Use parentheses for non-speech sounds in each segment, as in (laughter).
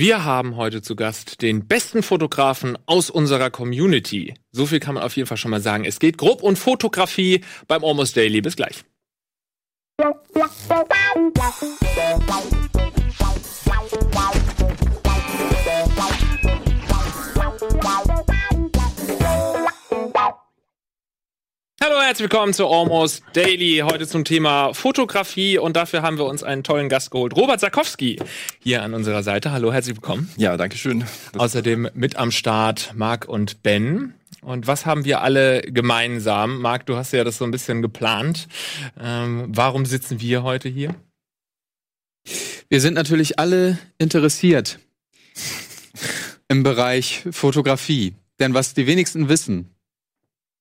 Wir haben heute zu Gast den besten Fotografen aus unserer Community. So viel kann man auf jeden Fall schon mal sagen. Es geht grob um Fotografie beim Almost Daily. Bis gleich. Hallo, herzlich willkommen zu Almost Daily. Heute zum Thema Fotografie und dafür haben wir uns einen tollen Gast geholt. Robert Sarkowski hier an unserer Seite. Hallo, herzlich willkommen. Ja, danke schön. Außerdem mit am Start Marc und Ben. Und was haben wir alle gemeinsam? Marc, du hast ja das so ein bisschen geplant. Ähm, warum sitzen wir heute hier? Wir sind natürlich alle interessiert im Bereich Fotografie. Denn was die wenigsten wissen,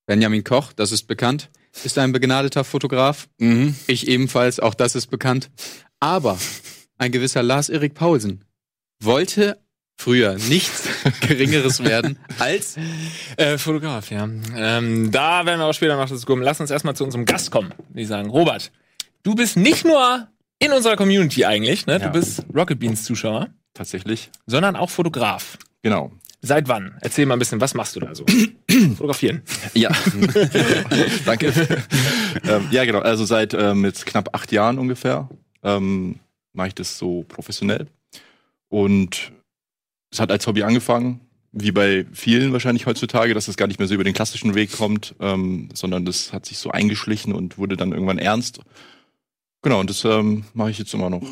Benjamin Koch, das ist bekannt, ist ein begnadeter Fotograf. Mhm. Ich ebenfalls, auch das ist bekannt. Aber ein gewisser Lars-Erik Paulsen wollte früher nichts (laughs) Geringeres werden als Äh, Fotograf, ja. Ähm, da werden wir auch später noch dazu kommen. Lass uns erstmal zu unserem Gast kommen. Die sagen, Robert, du bist nicht nur in unserer Community eigentlich, ne? Du Ja. bist Rocket Beans Zuschauer, Tatsächlich. sondern auch Fotograf. Genau. Seit wann? Erzähl mal ein bisschen, was machst du da so? (clears throat) Fotografieren. Ja. (laughs) danke. ähm, ja, genau. Also seit ähm, jetzt knapp acht Jahren ungefähr ähm, mache ich das so professionell. Und es hat als Hobby angefangen, wie bei vielen wahrscheinlich heutzutage, dass es gar nicht mehr so über den klassischen Weg kommt, ähm, sondern das hat sich so eingeschlichen und wurde dann irgendwann ernst. Genau, und das ähm, mache ich jetzt immer noch.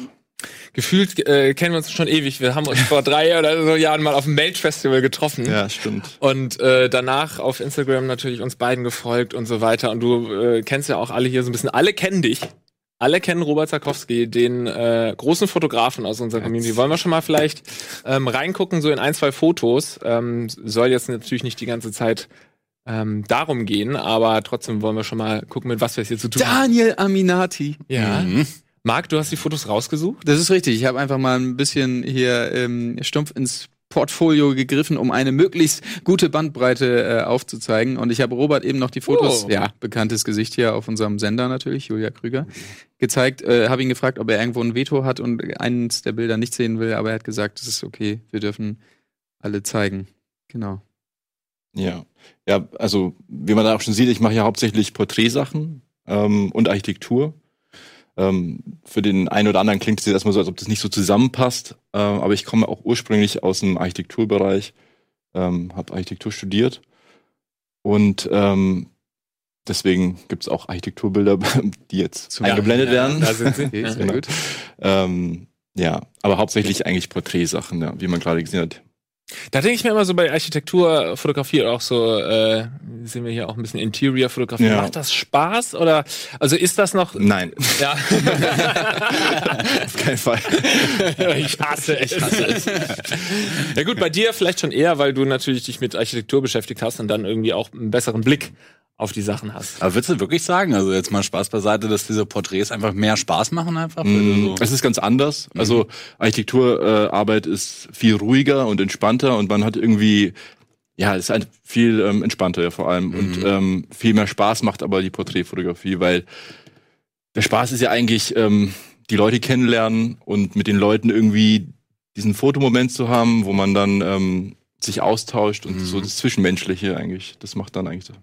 Gefühlt äh, kennen wir uns schon ewig. Wir haben uns vor drei oder so Jahren mal auf dem Melch Festival getroffen. Ja, stimmt. Und äh, danach auf Instagram natürlich uns beiden gefolgt und so weiter. Und du äh, kennst ja auch alle hier so ein bisschen. Alle kennen dich. Alle kennen Robert Zarkowski, den äh, großen Fotografen aus unserer Community. Wollen wir schon mal vielleicht ähm, reingucken, so in ein, zwei Fotos. Ähm, soll jetzt natürlich nicht die ganze Zeit ähm, darum gehen, aber trotzdem wollen wir schon mal gucken, mit was wir es hier zu tun haben. Daniel Aminati. Ja. Mhm. Marc, du hast die Fotos rausgesucht? Das ist richtig. Ich habe einfach mal ein bisschen hier ähm, stumpf ins Portfolio gegriffen, um eine möglichst gute Bandbreite äh, aufzuzeigen. Und ich habe Robert eben noch die Fotos, Oh. ja, bekanntes Gesicht hier auf unserem Sender natürlich, Julia Krüger, gezeigt. Äh, habe ihn gefragt, ob er irgendwo ein Veto hat und eines der Bilder nicht sehen will, aber er hat gesagt, es ist okay, wir dürfen alle zeigen. Genau. Ja. Ja, also wie man da auch schon sieht, ich mache ja hauptsächlich Porträtsachen ähm, und Architektur. Ähm, für den einen oder anderen klingt es jetzt erstmal so, als ob das nicht so zusammenpasst. Ähm, aber ich komme auch ursprünglich aus dem Architekturbereich, ähm, habe Architektur studiert. Und ähm, deswegen gibt's auch Architekturbilder, (laughs) die jetzt Zum- eingeblendet Ja, werden. Da sind sie. (laughs) Okay, sehr genau. gut. Ähm, ja, aber hauptsächlich eigentlich Porträtsachen, ja, wie man gerade gesehen hat. Da denke ich mir immer so bei Architekturfotografie auch so, äh, sehen wir hier auch ein bisschen Interior-Fotografie. Ja. Macht das Spaß oder, also ist das noch, Nein, (laughs) ja, (laughs) auf keinen Fall. (laughs) ich hasse es. Ja gut, bei dir vielleicht schon eher, weil du natürlich dich mit Architektur beschäftigt hast und dann irgendwie auch einen besseren Blick auf die Sachen hast. Aber würdest du wirklich sagen, also jetzt mal Spaß beiseite, dass diese Porträts einfach mehr Spaß machen einfach? Mm, so- Es ist ganz anders. Also Architekturarbeit äh, ist viel ruhiger und entspannter und man hat irgendwie, ja, es ist halt viel ähm, entspannter ja, vor allem und ähm, viel mehr Spaß macht aber die Porträtfotografie, weil der Spaß ist ja eigentlich ähm, die Leute kennenlernen und mit den Leuten irgendwie diesen Fotomoment zu haben, wo man dann ähm, sich austauscht und so das Zwischenmenschliche eigentlich, das macht dann eigentlich das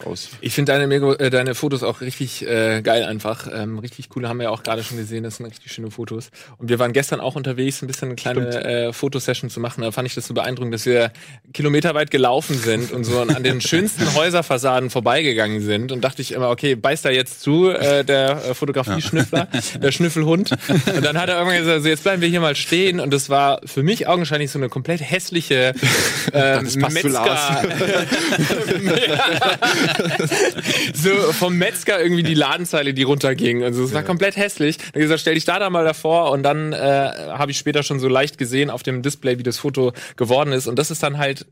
aus. Ich finde deine, äh, deine Fotos auch richtig äh, geil einfach. Ähm, richtig coole haben wir ja auch gerade schon gesehen. Das sind richtig schöne Fotos. Und wir waren gestern auch unterwegs, ein bisschen eine kleine äh, Fotosession zu machen. Da fand ich das so beeindruckend, dass wir kilometerweit gelaufen sind und so an den schönsten (laughs) Häuserfassaden vorbeigegangen sind. Und dachte ich immer, okay, beißt da jetzt zu, äh, der äh, Fotografie-Schnüffler, der Schnüffelhund. Und dann hat er irgendwann gesagt, so jetzt bleiben wir hier mal stehen. Und das war für mich augenscheinlich so eine komplett hässliche (laughs) zu Metzger. (laughs) (laughs) so vom Metzger irgendwie die Ladenzeile, die runterging. Also es war komplett hässlich. Dann gesagt, stell dich da da mal davor und dann äh, habe ich später schon so leicht gesehen auf dem Display, wie das Foto geworden ist. Und das ist dann halt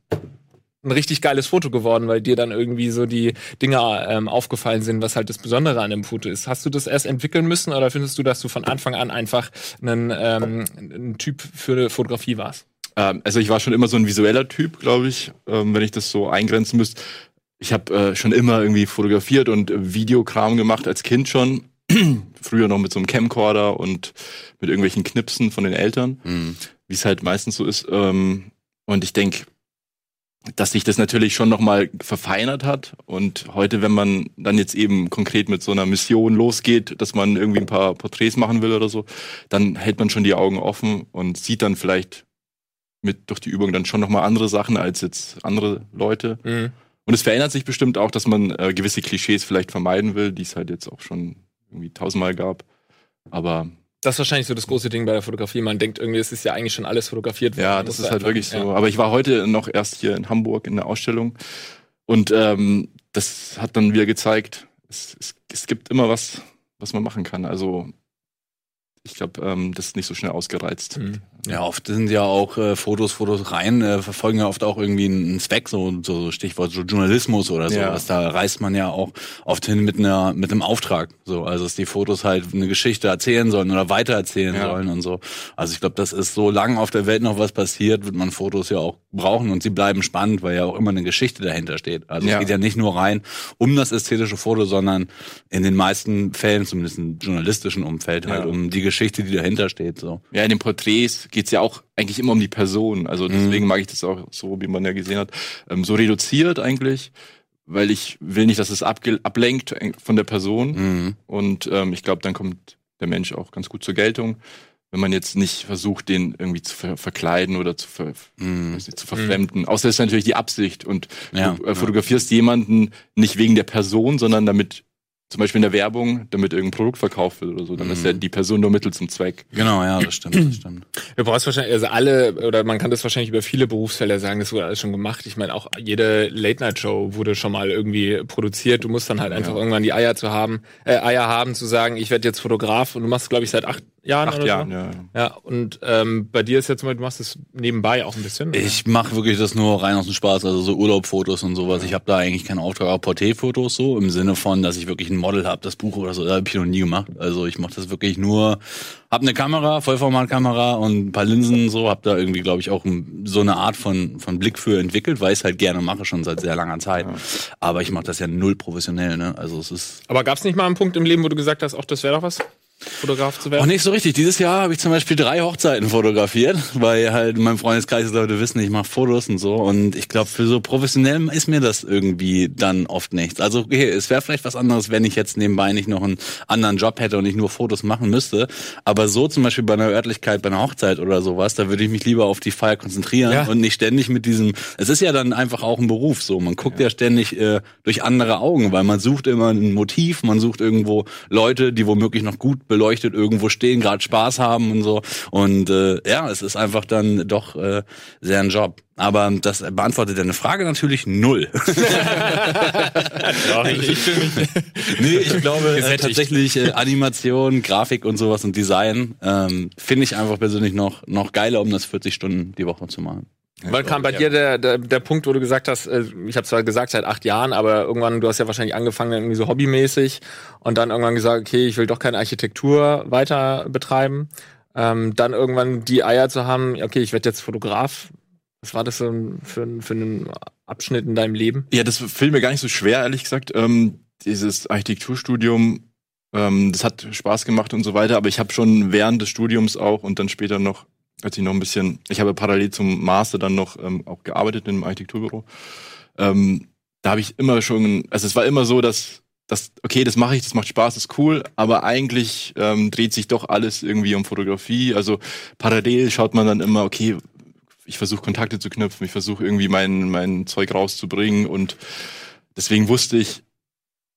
ein richtig geiles Foto geworden, weil dir dann irgendwie so die Dinge ähm, aufgefallen sind, was halt das Besondere an dem Foto ist. Hast du das erst entwickeln müssen oder findest du, dass du von Anfang an einfach ein, ähm, ein Typ für eine Fotografie warst? Ähm, also ich war schon immer so ein visueller Typ, glaube ich, ähm, wenn ich das so eingrenzen müsste. Ich habe äh, schon immer irgendwie fotografiert und äh, Videokram gemacht als Kind schon. (clears throat) Früher noch mit so einem Camcorder und mit irgendwelchen Knipsen von den Eltern. Mhm. wie es halt meistens so ist. Ähm, und ich denke, dass sich das natürlich schon nochmal verfeinert hat. Und heute, wenn man dann jetzt eben konkret mit so einer Mission losgeht, dass man irgendwie ein paar Porträts machen will oder so, dann hält man schon die Augen offen und sieht dann vielleicht mit durch die Übung dann schon nochmal andere Sachen als jetzt andere Leute. Mhm. Und es verändert sich bestimmt auch, dass man äh, gewisse Klischees vielleicht vermeiden will, die es halt jetzt auch schon irgendwie tausendmal gab. Aber Das ist wahrscheinlich so das große Ding bei der Fotografie. Man denkt irgendwie, es ist ja eigentlich schon alles fotografiert worden. Ja, das ist halt wirklich so. ja. Aber ich war heute noch erst hier in Hamburg in der Ausstellung und ähm, das hat dann wieder gezeigt, es, es, es gibt immer was, was man machen kann. Also ich glaube, ähm, das ist nicht so schnell ausgereizt. Mhm. Ja, oft sind ja auch äh, Fotos, Fotos rein, äh, verfolgen ja oft auch irgendwie einen Zweck, so, so Stichwort so Journalismus oder Ja. sowas. Da reist man ja auch oft hin mit einer mit einem Auftrag. So, also dass die Fotos halt eine Geschichte erzählen sollen oder weitererzählen Ja. sollen und so. Also ich glaube, das ist so lange auf der Welt noch was passiert, wird man Fotos ja auch brauchen und sie bleiben spannend, weil ja auch immer eine Geschichte dahinter steht. Also Ja. es geht ja nicht nur rein um das ästhetische Foto, sondern in den meisten Fällen, zumindest im journalistischen Umfeld, halt Ja. um die Geschichte, die dahinter steht. So. Ja, in den Porträts geht's ja auch eigentlich immer um die Person. Also deswegen mag ich das auch so, wie man ja gesehen hat, ähm, so reduziert eigentlich, weil ich will nicht, dass es ablenkt von der Person. Mhm. Und ähm, ich glaube, dann kommt der Mensch auch ganz gut zur Geltung, wenn man jetzt nicht versucht, den irgendwie zu ver verkleiden oder zu, ver Mhm. weiß nicht, zu verfremden. Außer es ist natürlich die Absicht. Und Ja, du äh, fotografierst jemanden nicht wegen der Person, sondern damit, zum Beispiel in der Werbung, damit irgendein Produkt verkauft wird oder so. Dann ist ja die Person nur Mittel zum Zweck. Genau, ja, das stimmt, das stimmt. (clears throat) Du brauchst wahrscheinlich, also alle, oder man kann das wahrscheinlich über viele Berufsfelder sagen, das wurde alles schon gemacht. Ich meine, auch jede Late-Night-Show wurde schon mal irgendwie produziert. Du musst dann halt einfach irgendwann die Eier zu haben, äh, Eier haben zu sagen, ich werde jetzt Fotograf und du machst, glaube ich, seit acht Jahren Acht oder Jahren, so. ja. Ja, und ähm, bei dir ist jetzt mal, du machst es nebenbei auch ein bisschen. oder? Ich mache wirklich das nur rein aus dem Spaß, also so Urlaubfotos und sowas. Ich habe da eigentlich keinen Auftrag, auch Porträtfotos so, im Sinne von, dass ich wirklich ein Model habe, das Buch oder so, da habe ich noch nie gemacht. Also ich mache das wirklich nur, habe eine Kamera, Vollformatkamera und ein paar Linsen so, habe da irgendwie, glaube ich, auch so eine Art von, von Blick für entwickelt, weil ich es halt gerne mache, schon seit sehr langer Zeit. Aber ich mache das ja null professionell, ne? Also es ist Aber gab es nicht mal einen Punkt im Leben, wo du gesagt hast, auch das wäre doch was, Fotograf zu werden? Auch nicht so richtig. Dieses Jahr habe ich zum Beispiel drei Hochzeiten fotografiert, weil halt in meinem Freundeskreis Leute wissen, ich mache Fotos und so. Und ich glaube, für so professionell ist mir das irgendwie dann oft nichts. Also okay, es wäre vielleicht was anderes, wenn ich jetzt nebenbei nicht noch einen anderen Job hätte und ich nur Fotos machen müsste. Aber so zum Beispiel bei einer Örtlichkeit, bei einer Hochzeit oder sowas, da würde ich mich lieber auf die Feier konzentrieren Ja. und nicht ständig mit diesem. Es ist ja dann einfach auch ein Beruf so. Man guckt ja, ständig äh, durch andere Augen, weil man sucht immer ein Motiv, man sucht irgendwo Leute, die womöglich noch gut beleuchtet irgendwo stehen, gerade Spaß haben und so. Und äh, ja, es ist einfach dann doch äh, sehr ein Job. Aber das beantwortet deine Frage natürlich null. (laughs) Ja, ich, ich fühle mich. (laughs) nee, ich glaube äh, tatsächlich äh, Animation, Grafik und sowas und Design ähm, finde ich einfach persönlich noch noch geiler, um das 40 Stunden die Woche zu machen. Wann kam bei dir der, der, der Punkt, wo du gesagt hast, äh, ich habe zwar gesagt seit acht Jahren, aber irgendwann, du hast ja wahrscheinlich angefangen irgendwie so hobbymäßig und dann irgendwann gesagt, okay, ich will doch keine Architektur weiter betreiben. Ähm, dann irgendwann die Eier zu haben, okay, ich werde jetzt Fotograf. Was war das für, ein- für einen Abschnitt in deinem Leben? Ja, das fiel mir gar nicht so schwer, ehrlich gesagt. Ähm, dieses Architekturstudium, ähm, das hat Spaß gemacht und so weiter, aber ich habe schon während des Studiums auch und dann später noch, als ich noch ein bisschen, ich habe parallel zum Master dann noch ähm, auch gearbeitet in einem Architekturbüro. Ähm, da habe ich immer schon, also es war immer so, dass das, okay, das mache ich, das macht Spaß, das ist cool, aber eigentlich ähm, dreht sich doch alles irgendwie um Fotografie. Also parallel schaut man dann immer, okay, ich versuche Kontakte zu knüpfen, ich versuche irgendwie mein, mein Zeug rauszubringen und deswegen wusste ich,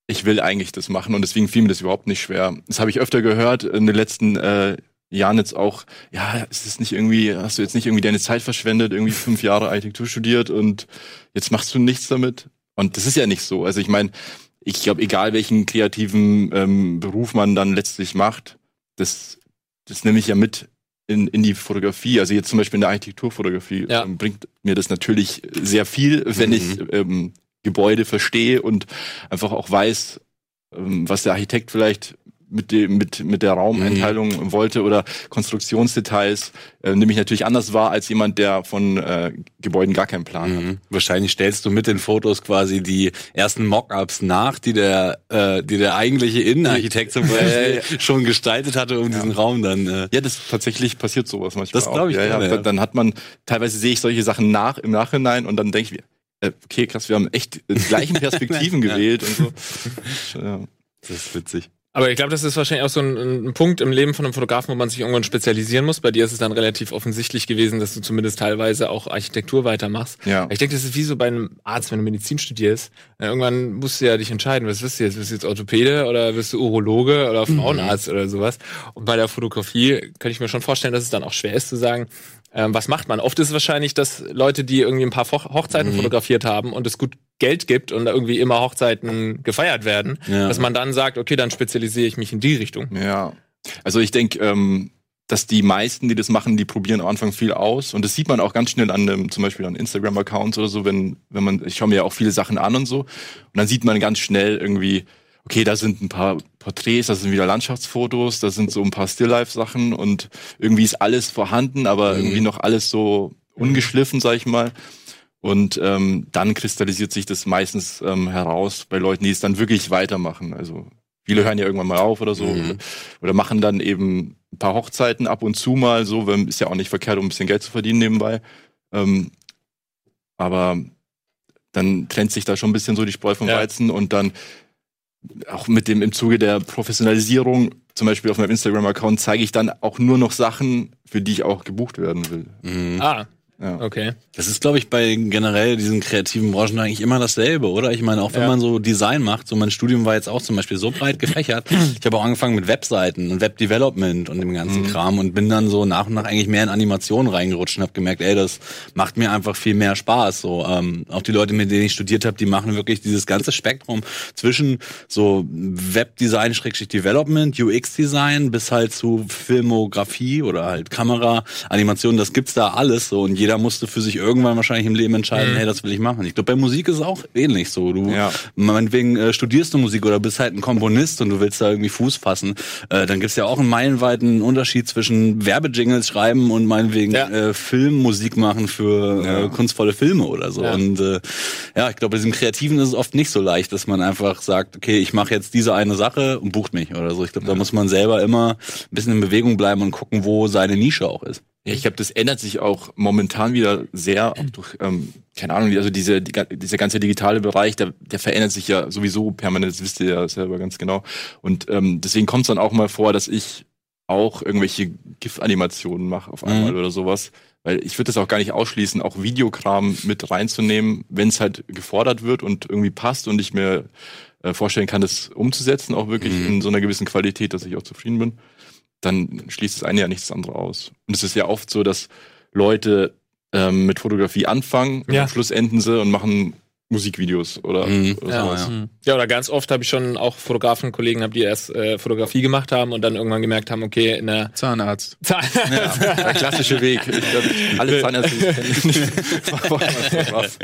ich will eigentlich das machen und deswegen fiel mir das überhaupt nicht schwer. Das habe ich öfter gehört in den letzten äh, Jetzt auch, ja, ist es nicht irgendwie, hast du jetzt nicht irgendwie deine Zeit verschwendet, irgendwie fünf Jahre Architektur studiert und jetzt machst du nichts damit? Und das ist ja nicht so. Also ich meine, ich glaube, egal welchen kreativen ähm, Beruf man dann letztlich macht, das, das nehme ich ja mit in, in die Fotografie. Also jetzt zum Beispiel in der Architekturfotografie Ja. ähm, bringt mir das natürlich sehr viel, wenn Mhm. ich ähm, Gebäude verstehe und einfach auch weiß, ähm, was der Architekt vielleicht mit dem mit mit der Raumenteilung Mhm. wollte oder Konstruktionsdetails äh, nehme ich natürlich anders wahr als jemand, der von äh, Gebäuden gar keinen Plan hat. Mhm. Wahrscheinlich stellst du mit den Fotos quasi die ersten Mockups nach, die der, äh, die der eigentliche Innenarchitekt zum (laughs) Beispiel schon gestaltet hatte, um diesen Raum dann. Äh, Ja, das tatsächlich passiert sowas manchmal. Das glaub ich. Ja, ja, gerne, dann, ja. dann hat man teilweise sehe ich solche Sachen nach im Nachhinein und dann denke ich mir, äh, okay, krass, wir haben echt die gleichen (laughs) Perspektiven gewählt und so. (laughs) Ja. das ist witzig. Aber ich glaube, das ist wahrscheinlich auch so ein, ein Punkt im Leben von einem Fotografen, wo man sich irgendwann spezialisieren muss. Bei dir ist es dann relativ offensichtlich gewesen, dass du zumindest teilweise auch Architektur weitermachst. Ja. Ich denke, das ist wie so bei einem Arzt, wenn du Medizin studierst. Äh, Irgendwann musst du ja dich entscheiden, was wirst du jetzt? Wirst du jetzt Orthopäde oder wirst du Urologe oder Frauenarzt oder sowas? Und bei der Fotografie kann ich mir schon vorstellen, dass es dann auch schwer ist zu sagen, ähm, was macht man? Oft ist es wahrscheinlich, dass Leute, die irgendwie ein paar Ho Hochzeiten fotografiert haben und es gut Geld gibt und irgendwie immer Hochzeiten gefeiert werden, Ja. dass man dann sagt, okay, dann spezialisiere ich mich in die Richtung. Ja. Also ich denke, ähm, dass die meisten, die das machen, die probieren am Anfang viel aus. Und das sieht man auch ganz schnell an dem, zum Beispiel an Instagram-Accounts oder so, wenn, wenn man, ich schaue mir ja auch viele Sachen an und so. Und dann sieht man ganz schnell irgendwie, okay, da sind ein paar Porträts, da sind wieder Landschaftsfotos, da sind so ein paar Still-Life-Sachen und irgendwie ist alles vorhanden, aber irgendwie noch alles so ungeschliffen, sag ich mal. Und ähm, dann kristallisiert sich das meistens ähm, heraus bei Leuten, die es dann wirklich weitermachen. Also viele hören ja irgendwann mal auf oder so Mhm. oder machen dann eben ein paar Hochzeiten ab und zu mal so, weil ist ja auch nicht verkehrt, um ein bisschen Geld zu verdienen nebenbei. Ähm, aber dann trennt sich da schon ein bisschen so die Spreu vom Ja. Weizen und dann auch mit dem im Zuge der Professionalisierung, zum Beispiel auf meinem Instagram-Account, zeige ich dann auch nur noch Sachen, für die ich auch gebucht werden will. Mhm. Ah, Ja. okay. Das ist, glaube ich, bei generell diesen kreativen Branchen eigentlich immer dasselbe, oder? Ich meine, auch wenn Ja. man so Design macht, so mein Studium war jetzt auch zum Beispiel so breit gefächert. (laughs) Ich habe auch angefangen mit Webseiten und Webdevelopment und dem ganzen Kram und bin dann so nach und nach eigentlich mehr in Animationen reingerutscht und habe gemerkt, ey, das macht mir einfach viel mehr Spaß. So ähm, auch die Leute, mit denen ich studiert habe, die machen wirklich dieses ganze Spektrum zwischen so Webdesign, Schrägstrich Development, UX-Design bis halt zu Filmografie oder halt Kamera, Animation. Das gibt's da alles so und jeder musste für sich irgendwann wahrscheinlich im Leben entscheiden, hey, das will ich machen. Ich glaube, bei Musik ist es auch ähnlich so. Du Ja. meinetwegen äh, studierst du Musik oder bist halt ein Komponist und du willst da irgendwie Fuß fassen. Äh, dann gibt's ja auch einen meilenweiten Unterschied zwischen Werbejingles schreiben und meinetwegen Ja. äh, Filmmusik machen für Ja. äh, kunstvolle Filme oder so. Ja. Und äh, ja, ich glaube, bei diesem Kreativen ist es oft nicht so leicht, dass man einfach sagt, okay, ich mache jetzt diese eine Sache und bucht mich oder so. Ich glaube, da muss man selber immer ein bisschen in Bewegung bleiben und gucken, wo seine Nische auch ist. Ja, ich glaube, das ändert sich auch momentan wieder sehr auch durch, ähm, keine Ahnung, also diese, die, dieser ganze digitale Bereich, der, der verändert sich ja sowieso permanent, das wisst ihr ja selber ganz genau. Und ähm, deswegen kommt es dann auch mal vor, dass ich auch irgendwelche GIF-Animationen mache auf einmal Mhm. oder sowas. Weil ich würde das auch gar nicht ausschließen, auch Videokram mit reinzunehmen, wenn es halt gefordert wird und irgendwie passt und ich mir äh, vorstellen kann, das umzusetzen, auch wirklich Mhm. in so einer gewissen Qualität, dass ich auch zufrieden bin dann schließt das eine ja nichts das andere aus. Und es ist ja oft so, dass Leute ähm, mit Fotografie anfangen, und Ja. am Schluss enden sie und machen Musikvideos oder, Mhm. oder Ja, sowas. ja. Ja, oder ganz oft habe ich schon auch Fotografen, Kollegen, hab, die erst äh, Fotografie gemacht haben und dann irgendwann gemerkt haben, okay, in der Zahnarzt. (laughs) Der klassische Weg. Ich glaub, alle Zahnärzte kennen (laughs) was.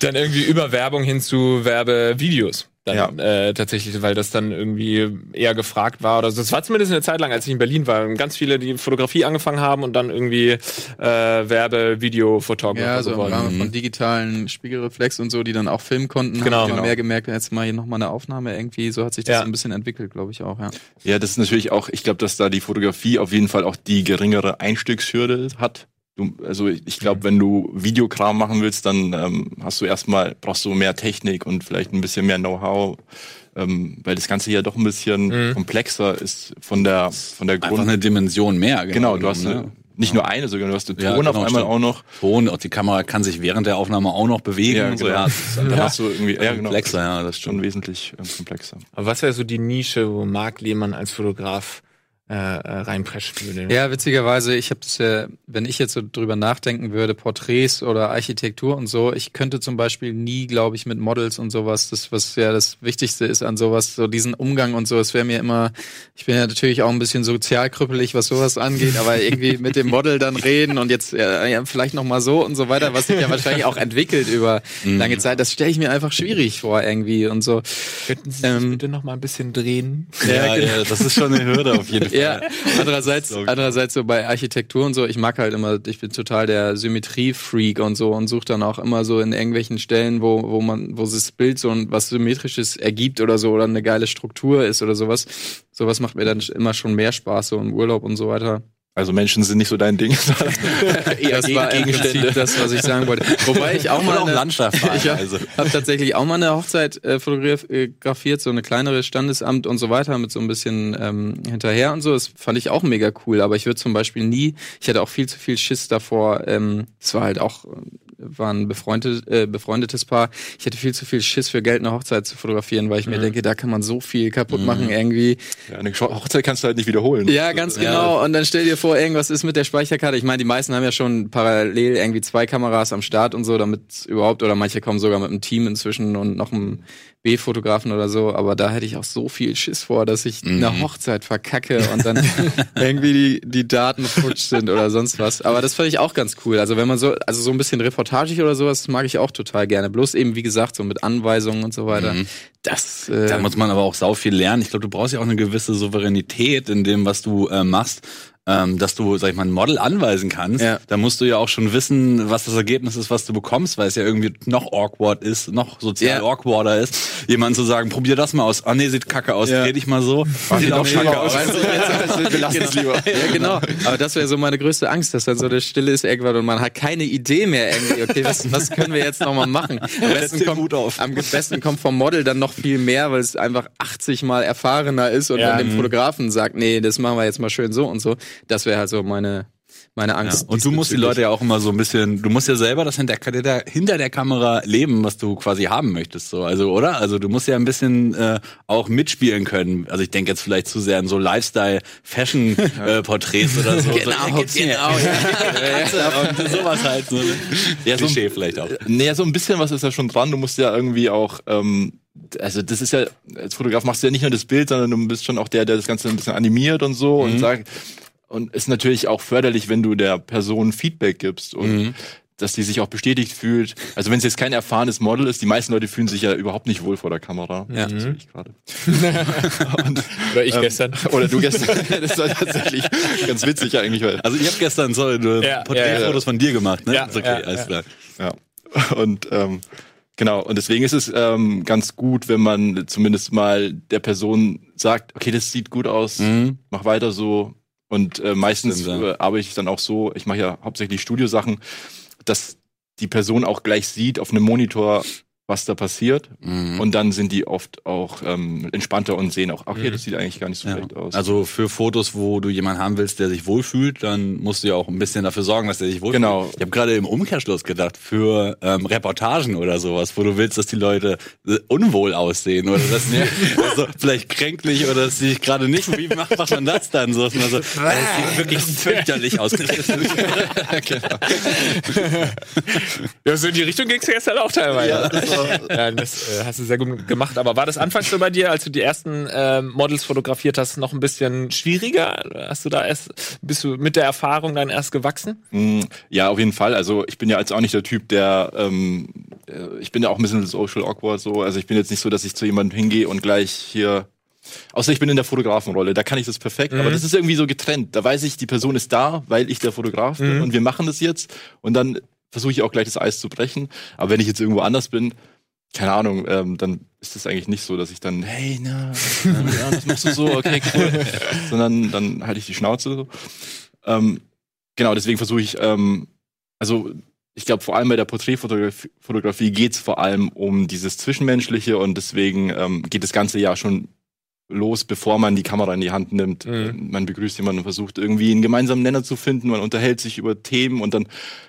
dann irgendwie über Werbung hin zu Werbevideos. Dann, äh, tatsächlich, weil das dann irgendwie eher gefragt war oder so. Das war zumindest eine Zeit lang, als ich in Berlin war. Ganz viele, die Fotografie angefangen haben und dann irgendwie äh, Werbe, Video, Fotografer Ja, so im geworden. Rahmen von digitalen Spiegelreflex und so, die dann auch filmen konnten. Genau, Haben genau. mehr gemerkt, jetzt mal hier nochmal eine Aufnahme irgendwie. So hat sich das Ja. so ein bisschen entwickelt, glaube ich auch, ja. Ja, das ist natürlich auch, ich glaube, dass da die Fotografie auf jeden Fall auch die geringere Einstiegshürde hat. Du, also ich ich glaube, wenn du Videokram machen willst, dann ähm, hast du erstmal, brauchst du mehr Technik und vielleicht ein bisschen mehr Know-how, ähm, weil das Ganze ja doch ein bisschen Mhm. komplexer ist von der von der Einfach Grund. eine Dimension mehr. Genau, du hast ne? eine, nicht nur eine, sogar du hast den Ton Ja, auf genau, einmal stimmt. auch noch. Ton, auch die Kamera kann sich während der Aufnahme auch noch bewegen. Ja, und so, genau. ja, das (laughs) ist Dann einfach hast du irgendwie, ja, genau. komplexer, ja, das Schon stimmt. wesentlich ähm, komplexer. Aber was wäre so die Nische, wo Marc Lehmann als Fotograf äh, äh, reinpreschen würde. Ja, witzigerweise, ich habe das ja, wenn ich jetzt so drüber nachdenken würde, Porträts oder Architektur und so, ich könnte zum Beispiel nie, glaube ich, mit Models und sowas, das, was ja das Wichtigste ist an sowas, so diesen Umgang und so, es wäre mir immer, ich bin ja natürlich auch ein bisschen sozial krüppelig, was sowas angeht, aber irgendwie mit dem Model dann reden und jetzt ja, ja, vielleicht noch mal so und so weiter, was sich ja wahrscheinlich auch entwickelt über Mhm. lange Zeit, das stelle ich mir einfach schwierig vor irgendwie und so. Könnten Sie sich Ähm, bitte noch mal ein bisschen drehen? Ja, genau. ja, das ist schon eine Hürde auf jeden (laughs) Fall. Ja, andererseits, andererseits so bei Architektur und so, ich mag halt immer, ich bin total der Symmetrie-Freak und so und suche dann auch immer so in irgendwelchen Stellen, wo, wo man, wo das Bild so ein, was Symmetrisches ergibt oder so oder eine geile Struktur ist oder sowas. Sowas macht mir dann immer schon mehr Spaß, so im Urlaub und so weiter. Also Menschen sind nicht so dein Ding. (laughs) das war Prinzip das, was ich sagen wollte. Wobei ich auch mal Oder auch eine- Landschaft fahren, (laughs) ich habe also. hab tatsächlich auch mal eine Hochzeit äh, fotografiert, so eine kleinere Standesamt und so weiter, mit so ein bisschen ähm, hinterher und so. Das fand ich auch mega cool. Aber ich würde zum Beispiel nie, ich hatte auch viel zu viel Schiss davor. Ähm, es war halt auch, war ein befreundet, äh, befreundetes Paar. Ich hatte viel zu viel Schiss für Geld, eine Hochzeit zu fotografieren, weil ich mir denke, da kann man so viel kaputt machen irgendwie. Ja, eine Hochzeit kannst du halt nicht wiederholen. Ja, ganz genau. Und dann stell dir vor, irgendwas ist mit der Speicherkarte. Ich meine, die meisten haben ja schon parallel irgendwie zwei Kameras am Start und so, damit überhaupt, oder manche kommen sogar mit einem Team inzwischen und noch einem B-Fotografen oder so. Aber da hätte ich auch so viel Schiss vor, dass ich eine Hochzeit verkacke und dann (laughs) irgendwie die, die Daten futsch sind oder sonst was. Aber das fand ich auch ganz cool. Also wenn man so, also so ein bisschen reportagig oder sowas, mag ich auch total gerne. Bloß eben, wie gesagt, so mit Anweisungen und so weiter. Das, äh, Da muss man aber auch sau viel lernen. Ich glaube, du brauchst ja auch eine gewisse Souveränität in dem, was du äh, machst. Ähm, dass du, sag ich mal, ein Model anweisen kannst, Ja. da musst du ja auch schon wissen, was das Ergebnis ist, was du bekommst, weil es ja irgendwie noch awkward ist, noch sozial Ja. awkwarder ist, jemand zu sagen, probier das mal aus. Ah nee, sieht kacke aus, Ja. dreh dich mal so. sieht auch kacke aus. Weißt du, Wir lassen (laughs) es lieber. Ja, genau. Aber das wäre so meine größte Angst, dass dann so der Stille ist irgendwann und man hat keine Idee mehr irgendwie. Okay, was, was können wir jetzt nochmal machen? Am besten, kommt, am besten kommt vom Model dann noch viel mehr, weil es einfach 80 mal erfahrener ist und Ja. dann dem Fotografen sagt, nee, das machen wir jetzt mal schön so und so. Das wäre halt so meine, meine Ja, Angst. und du musst die Leute ja auch immer so ein bisschen, du musst ja selber das hinter, hinter, hinter der Kamera leben, was du quasi haben möchtest, so, also, oder? Also du musst ja ein bisschen äh, auch mitspielen können. Also ich denke jetzt vielleicht zu sehr an so Lifestyle-Fashion-Porträts (laughs) oder so. Genau, so, genau, (laughs) ja. und sowas halt so. Ne? Ja, so- Klischee vielleicht auch. Naja, so ein bisschen was ist ja schon dran. Du musst ja irgendwie auch, ähm, also das ist ja, als Fotograf machst du ja nicht nur das Bild, sondern du bist schon auch der, der das Ganze ein bisschen animiert und so und sagt, und ist natürlich auch förderlich, wenn du der Person Feedback gibst und dass die sich auch bestätigt fühlt. Also wenn es jetzt kein erfahrenes Model ist, die meisten Leute fühlen sich ja überhaupt nicht wohl vor der Kamera. Ja. Das ich gerade. (laughs) und, Oder ich gestern. oder du gestern. (laughs) das war tatsächlich ganz witzig eigentlich, weil Also ich habe gestern so Ja, Porträtfotos ja, ja. von dir gemacht, ne? Ja, ist okay, ja, alles klar. Ja. Und ähm, genau, und deswegen ist es ähm, ganz gut, wenn man zumindest mal der Person sagt, okay, das sieht gut aus, Mhm. mach weiter so. Und äh, meistens äh, arbeite ich dann auch so, ich mache ja hauptsächlich Studiosachen, dass die Person auch gleich sieht auf einem Monitor, was da passiert. Mhm. Und dann sind die oft auch ähm, entspannter und sehen auch, okay, das sieht eigentlich gar nicht so Ja. schlecht aus. Also für Fotos, wo du jemanden haben willst, der sich wohlfühlt, dann musst du ja auch ein bisschen dafür sorgen, dass der sich wohlfühlt. Genau. Ich habe gerade im Umkehrschluss gedacht, für ähm, Reportagen oder sowas, wo du willst, dass die Leute äh, unwohl aussehen oder dass sie (laughs) also vielleicht kränklich oder dass sie sich gerade nicht. Wie macht, macht man das dann so? Dass man so das sieht wirklich fürchterlich aus. (laughs) Ja, so in die Richtung ging's gestern auch teilweise. Ja, das, (laughs) ja, das äh, hast du sehr gut gemacht. Aber war das anfangs so bei dir, als du die ersten ähm, Models fotografiert hast, noch ein bisschen schwieriger? Hast du da erst, bist du mit der Erfahrung dann erst gewachsen? Mm, Ja, auf jeden Fall. Also ich bin ja jetzt auch nicht der Typ, der ähm, äh, ich bin ja auch ein bisschen social awkward so. Also ich bin jetzt nicht so, dass ich zu jemandem hingehe und gleich hier. Außer ich bin in der Fotografenrolle, da kann ich das perfekt, aber das ist irgendwie so getrennt. Da weiß ich, die Person ist da, weil ich der Fotograf bin und wir machen das jetzt und dann versuche ich auch gleich das Eis zu brechen. Aber wenn ich jetzt irgendwo anders bin, keine Ahnung, ähm, dann ist das eigentlich nicht so, dass ich dann, hey, na, ja, das machst du so, okay, cool. (laughs) Sondern dann halte ich die Schnauze. So. Ähm, genau, deswegen versuche ich, ähm, also ich glaube, vor allem bei der Porträtfotografie Fotografie geht es vor allem um dieses Zwischenmenschliche und deswegen ähm, geht das ganze Jahr schon los, bevor man die Kamera in die Hand nimmt. Mhm. Man begrüßt jemanden und versucht irgendwie einen gemeinsamen Nenner zu finden, man unterhält sich über Themen und dann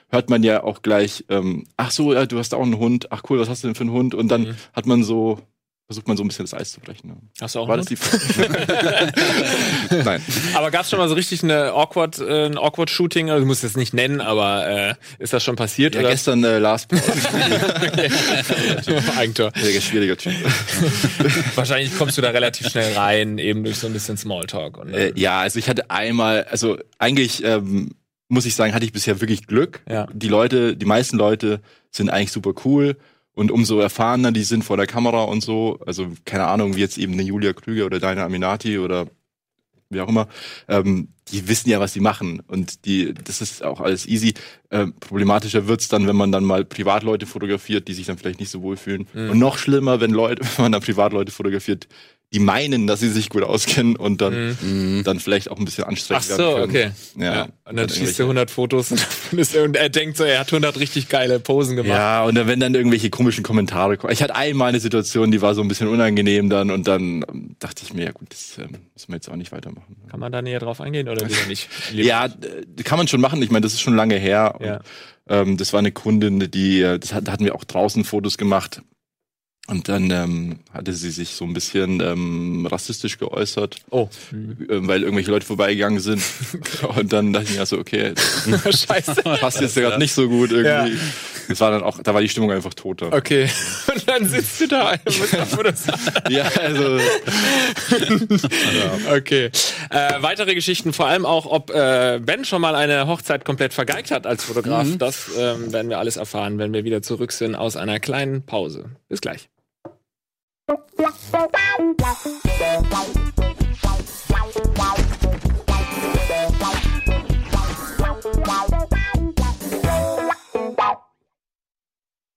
hört man ja auch gleich, ähm, ach so, ja, du hast auch einen Hund, ach cool, was hast du denn für einen Hund? Und dann Mhm. hat man so versucht man so ein bisschen das Eis zu brechen. Ne? Hast du auch War das die (laughs) Nein. Aber gab's schon mal so richtig eine awkward, äh, ein awkward Shooting? Also, du musst es nicht nennen, aber äh, ist das schon passiert? Ja, oder? gestern äh, Paul. (laughs) Eigentor. Sehr schwieriger Typ. (laughs) Wahrscheinlich kommst du da relativ schnell rein, eben durch so ein bisschen Smalltalk. Und, Äh, ja, also ich hatte einmal, also eigentlich ähm, muss ich sagen, hatte ich bisher wirklich Glück. Ja. Die Leute, die meisten Leute sind eigentlich super cool und umso erfahrener die sind vor der Kamera und so, also keine Ahnung, wie jetzt eben eine Julia Krüger oder deine Aminati oder wie auch immer, ähm, die wissen ja, was sie machen und die, das ist auch alles easy. Ähm, problematischer wird's dann, wenn man dann mal Privatleute fotografiert, die sich dann vielleicht nicht so wohlfühlen. Mhm. Und noch schlimmer, wenn Leute, (laughs) wenn man dann Privatleute fotografiert, die meinen, dass sie sich gut auskennen und dann, Mhm. dann vielleicht auch ein bisschen Ach anstrengend so, werden können. okay. Ja. Und dann schießt du 100 Fotos und, dann ist er- und er denkt so, er hat 100 richtig geile Posen gemacht. Ja, und dann, wenn dann irgendwelche komischen Kommentare kommen. Ich hatte einmal eine Situation, die war so ein bisschen unangenehm dann und dann ähm, dachte ich mir, ja gut, das ähm, müssen wir jetzt auch nicht weitermachen. Kann man da näher drauf eingehen oder lieber nicht? (laughs) Lieber- Ja, kann man schon machen. Ich meine, das ist schon lange her. Ja. Und, ähm, das war eine Kundin, die, äh, das hat, da hatten wir auch draußen Fotos gemacht. Und dann ähm, hatte sie sich so ein bisschen ähm, rassistisch geäußert, Oh, ähm, weil irgendwelche Leute vorbeigegangen sind. (laughs) Und dann dachte ich mir, also okay, das (laughs) scheiße. passt jetzt gerade nicht so gut irgendwie. Ja. Das war dann auch, da war die Stimmung einfach toter. Okay. (laughs) Und dann sitzt du da. Fotos- Ja, also Okay. Äh, weitere Geschichten, vor allem auch, ob äh, Ben schon mal eine Hochzeit komplett vergeigt hat als Fotograf. Das ähm, werden wir alles erfahren, wenn wir wieder zurück sind aus einer kleinen Pause. Bis gleich.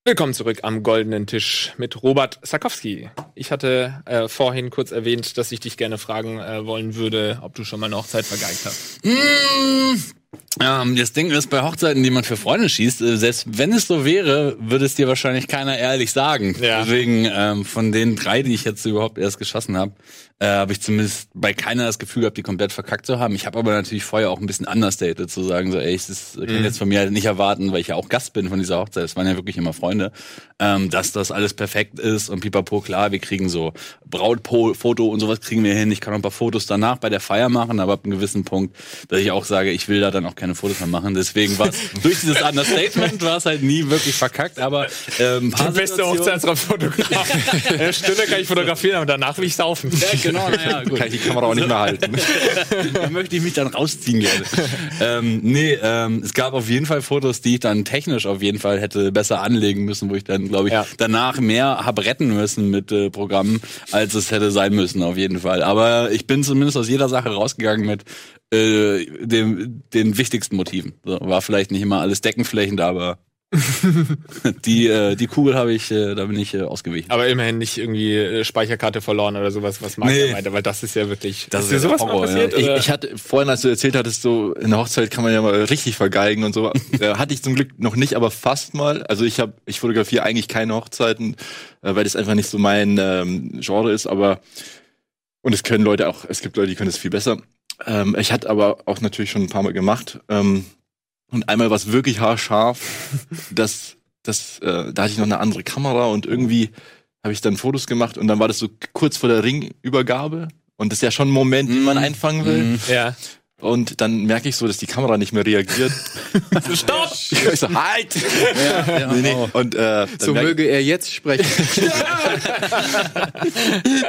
Willkommen zurück am goldenen Tisch mit Robert Sakowski. Ich hatte äh, vorhin kurz erwähnt, dass ich dich gerne fragen äh, wollen würde, ob du schon mal eine Hochzeit vergeigt hast. Ähm, das Ding ist, bei Hochzeiten, die man für Freunde schießt, äh, selbst wenn es so wäre, würde es dir wahrscheinlich keiner ehrlich sagen. Ja. Deswegen, ähm, von den drei, die ich jetzt überhaupt erst geschossen habe, äh, habe ich zumindest bei keiner das Gefühl gehabt, die komplett verkackt zu haben. Ich habe aber natürlich vorher auch ein bisschen understated zu sagen, so, ey, ich das kann jetzt von mir halt nicht erwarten, weil ich ja auch Gast bin von dieser Hochzeit. Es waren ja wirklich immer Freunde, ähm, dass das alles perfekt ist und pipapo, klar, wir kriegen so Brautfoto und sowas kriegen wir hin. Ich kann noch ein paar Fotos danach bei der Feier machen, aber ab einem gewissen Punkt, dass ich auch sage, ich will da dann auch keine Fotos mehr machen. Deswegen war (laughs) durch dieses Understatement war es halt nie wirklich verkackt, aber ähm, paar Der beste Situationen- Hochzeitsfotograf. (laughs) Eine Stunde kann ich fotografieren, aber danach will ich saufen. Ja, genau, (laughs) naja, gut. kann ich die Kamera auch nicht mehr halten. (laughs) da möchte ich mich dann rausziehen gerne. ähm, nee, ähm, es gab auf jeden Fall Fotos, die ich dann technisch auf jeden Fall hätte besser anlegen müssen, wo ich dann, glaube ich, Ja. danach mehr hab retten müssen mit äh, Programmen, als es hätte sein müssen, auf jeden Fall. Aber ich bin zumindest aus jeder Sache rausgegangen mit äh, dem, den wichtigsten Motiven. So, war vielleicht nicht immer alles deckenflächend, aber (laughs) die, äh, die Kugel habe ich, äh, da bin ich äh, ausgewichen. Aber immerhin nicht irgendwie äh, Speicherkarte verloren oder sowas, was Marc Nee. meinte, weil das ist ja wirklich. Das ist ist sowas Horror, passiert? Ich, oder? ich hatte vorhin, als du erzählt hattest, so in der Hochzeit kann man ja mal richtig vergeigen und so. (laughs) hatte ich zum Glück noch nicht, aber fast mal. Also ich habe, ich fotografiere eigentlich keine Hochzeiten, äh, weil das einfach nicht so mein ähm, Genre ist. Aber und es können Leute auch, es gibt Leute, die können es viel besser. Ähm, ich hatte aber auch natürlich schon ein paar Mal gemacht. Ähm, und einmal war es wirklich haarscharf. Das, das, äh, da hatte ich noch eine andere Kamera und irgendwie habe ich dann Fotos gemacht und dann war das so kurz vor der Ringübergabe. Und das ist ja schon ein Moment, den man einfangen will. Mhm. ja. Und dann merke ich so, dass die Kamera nicht mehr reagiert. (laughs) Stopp! ich so, halt! Ja, ja, (laughs) Nee, nee. oh. Und, äh, So möge er jetzt sprechen. (laughs)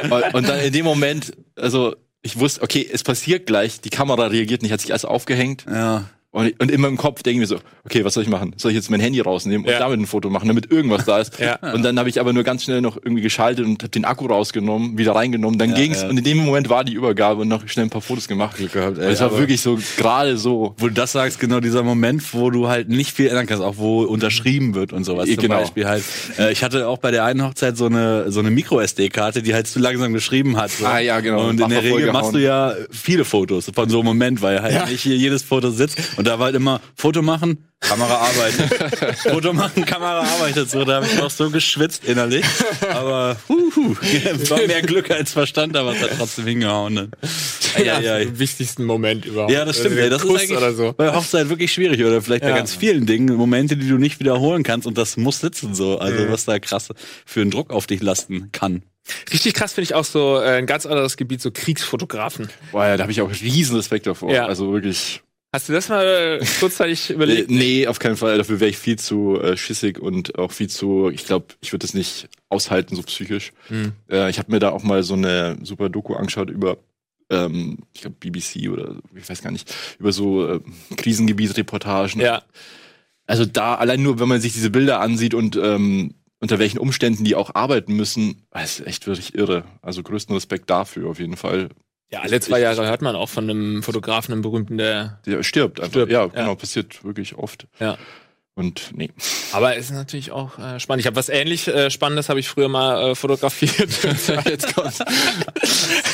und, und dann in dem Moment, also ich wusste, okay, es passiert gleich, die Kamera reagiert nicht, hat sich also aufgehängt. ja. Und, und immer im Kopf denke ich mir so, okay, was soll ich machen? Soll ich jetzt mein Handy rausnehmen und Ja. damit ein Foto machen, damit irgendwas da ist? (laughs) Ja. Und dann habe ich aber nur ganz schnell noch irgendwie geschaltet und habe den Akku rausgenommen, wieder reingenommen. Dann Ja, ging's ja. und in dem Moment war die Übergabe und noch schnell ein paar Fotos gemacht. Glück gehabt, ey, es war wirklich so gerade so. Wo du das sagst, genau dieser Moment, wo du halt nicht viel ändern kannst, auch wo unterschrieben wird und sowas. Zum Genau. Beispiel halt. Äh, ich hatte auch bei der einen Hochzeit so eine so eine Micro SD-Karte, die halt zu langsam geschrieben hat. So. Ah, ja, genau. Und in der Regel machst du ja viele Fotos von so einem Moment, weil halt nicht hier jedes Foto sitzt. Und da war halt immer Foto machen, Kamera arbeitet. (laughs) Foto machen, Kamera arbeitet. So, da habe ich auch so geschwitzt innerlich. Aber huhu, (laughs) war mehr Glück als Verstand, aber es hat trotzdem hingehauen. Ne? Ja, ja, den wichtigsten Moment überhaupt. Ja, das stimmt. Also ey, das Kuss ist eigentlich so. bei Hochzeit wirklich schwierig oder vielleicht bei Ja. ganz vielen Dingen Momente, die du nicht wiederholen kannst und das muss sitzen so. Also Mhm. was da krass für einen Druck auf dich lasten kann. Richtig krass finde ich auch so äh, ein ganz anderes Gebiet, so Kriegsfotografen. Boah, ja, da habe ich auch riesen Respekt davor. Ja. Also wirklich. Hast du das mal äh, kurzzeitig Äh, überlegt? nee, auf keinen Fall. Dafür wäre ich viel zu äh, schissig und auch viel zu, ich glaube, ich würde das nicht aushalten, so psychisch. Hm. Äh, ich habe mir da auch mal so eine super Doku angeschaut über, ähm, ich glaube, BBC oder ich weiß gar nicht, über so äh, Krisengebietsreportagen. Ja. Also da, allein nur, wenn man sich diese Bilder ansieht und ähm, unter welchen Umständen die auch arbeiten müssen, das ist echt wirklich irre. Also größten Respekt dafür auf jeden Fall. Ja, alle zwei Jahre hört man auch von einem Fotografen, einem berühmten, der. Der stirbt einfach. Stirbt, ja, ja. genau, passiert wirklich oft. Ja. Und nee. Aber es ist natürlich auch äh, spannend. Ich habe was ähnlich äh, Spannendes habe ich früher mal äh, fotografiert. (laughs) (laughs) Jetzt kommt's.